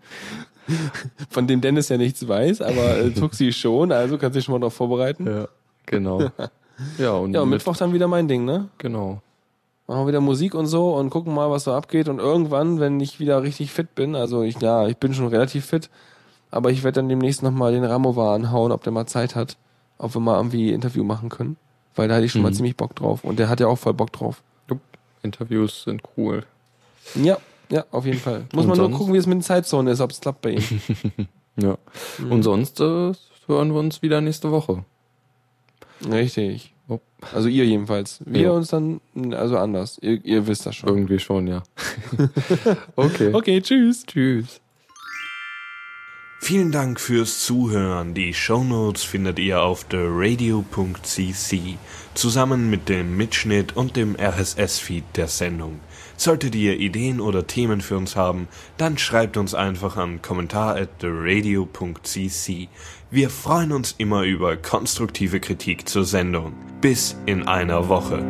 Von dem Dennis ja nichts weiß, aber äh, Tuxi schon, also kannst du dich schon mal darauf vorbereiten. Ja, genau. ja, und, ja, und Mittwoch dann wieder mein Ding, ne? Genau machen wir wieder Musik und so und gucken mal, was so abgeht. Und irgendwann, wenn ich wieder richtig fit bin, also ich, ja, ich bin schon relativ fit, aber ich werde dann demnächst nochmal den Ramova anhauen, ob der mal Zeit hat, ob wir mal irgendwie Interview machen können. Weil da hatte ich schon mhm. mal ziemlich Bock drauf. Und der hat ja auch voll Bock drauf. Jupp. Interviews sind cool. Ja, ja, auf jeden Fall. Muss und man sonst? nur gucken, wie es mit den Zeitzonen ist, ob es klappt bei ihm. ja. Mhm. Und sonst äh, hören wir uns wieder nächste Woche. Richtig. Also ihr jedenfalls. Wir ja. uns dann, also anders. Ihr, ihr wisst das schon. Irgendwie schon, ja. okay. Okay, tschüss. Tschüss. Vielen Dank fürs Zuhören. Die Shownotes findet ihr auf theradio.cc zusammen mit dem Mitschnitt und dem RSS-Feed der Sendung. Solltet ihr Ideen oder Themen für uns haben, dann schreibt uns einfach an kommentar at theradio.cc. Wir freuen uns immer über konstruktive Kritik zur Sendung. Bis in einer Woche.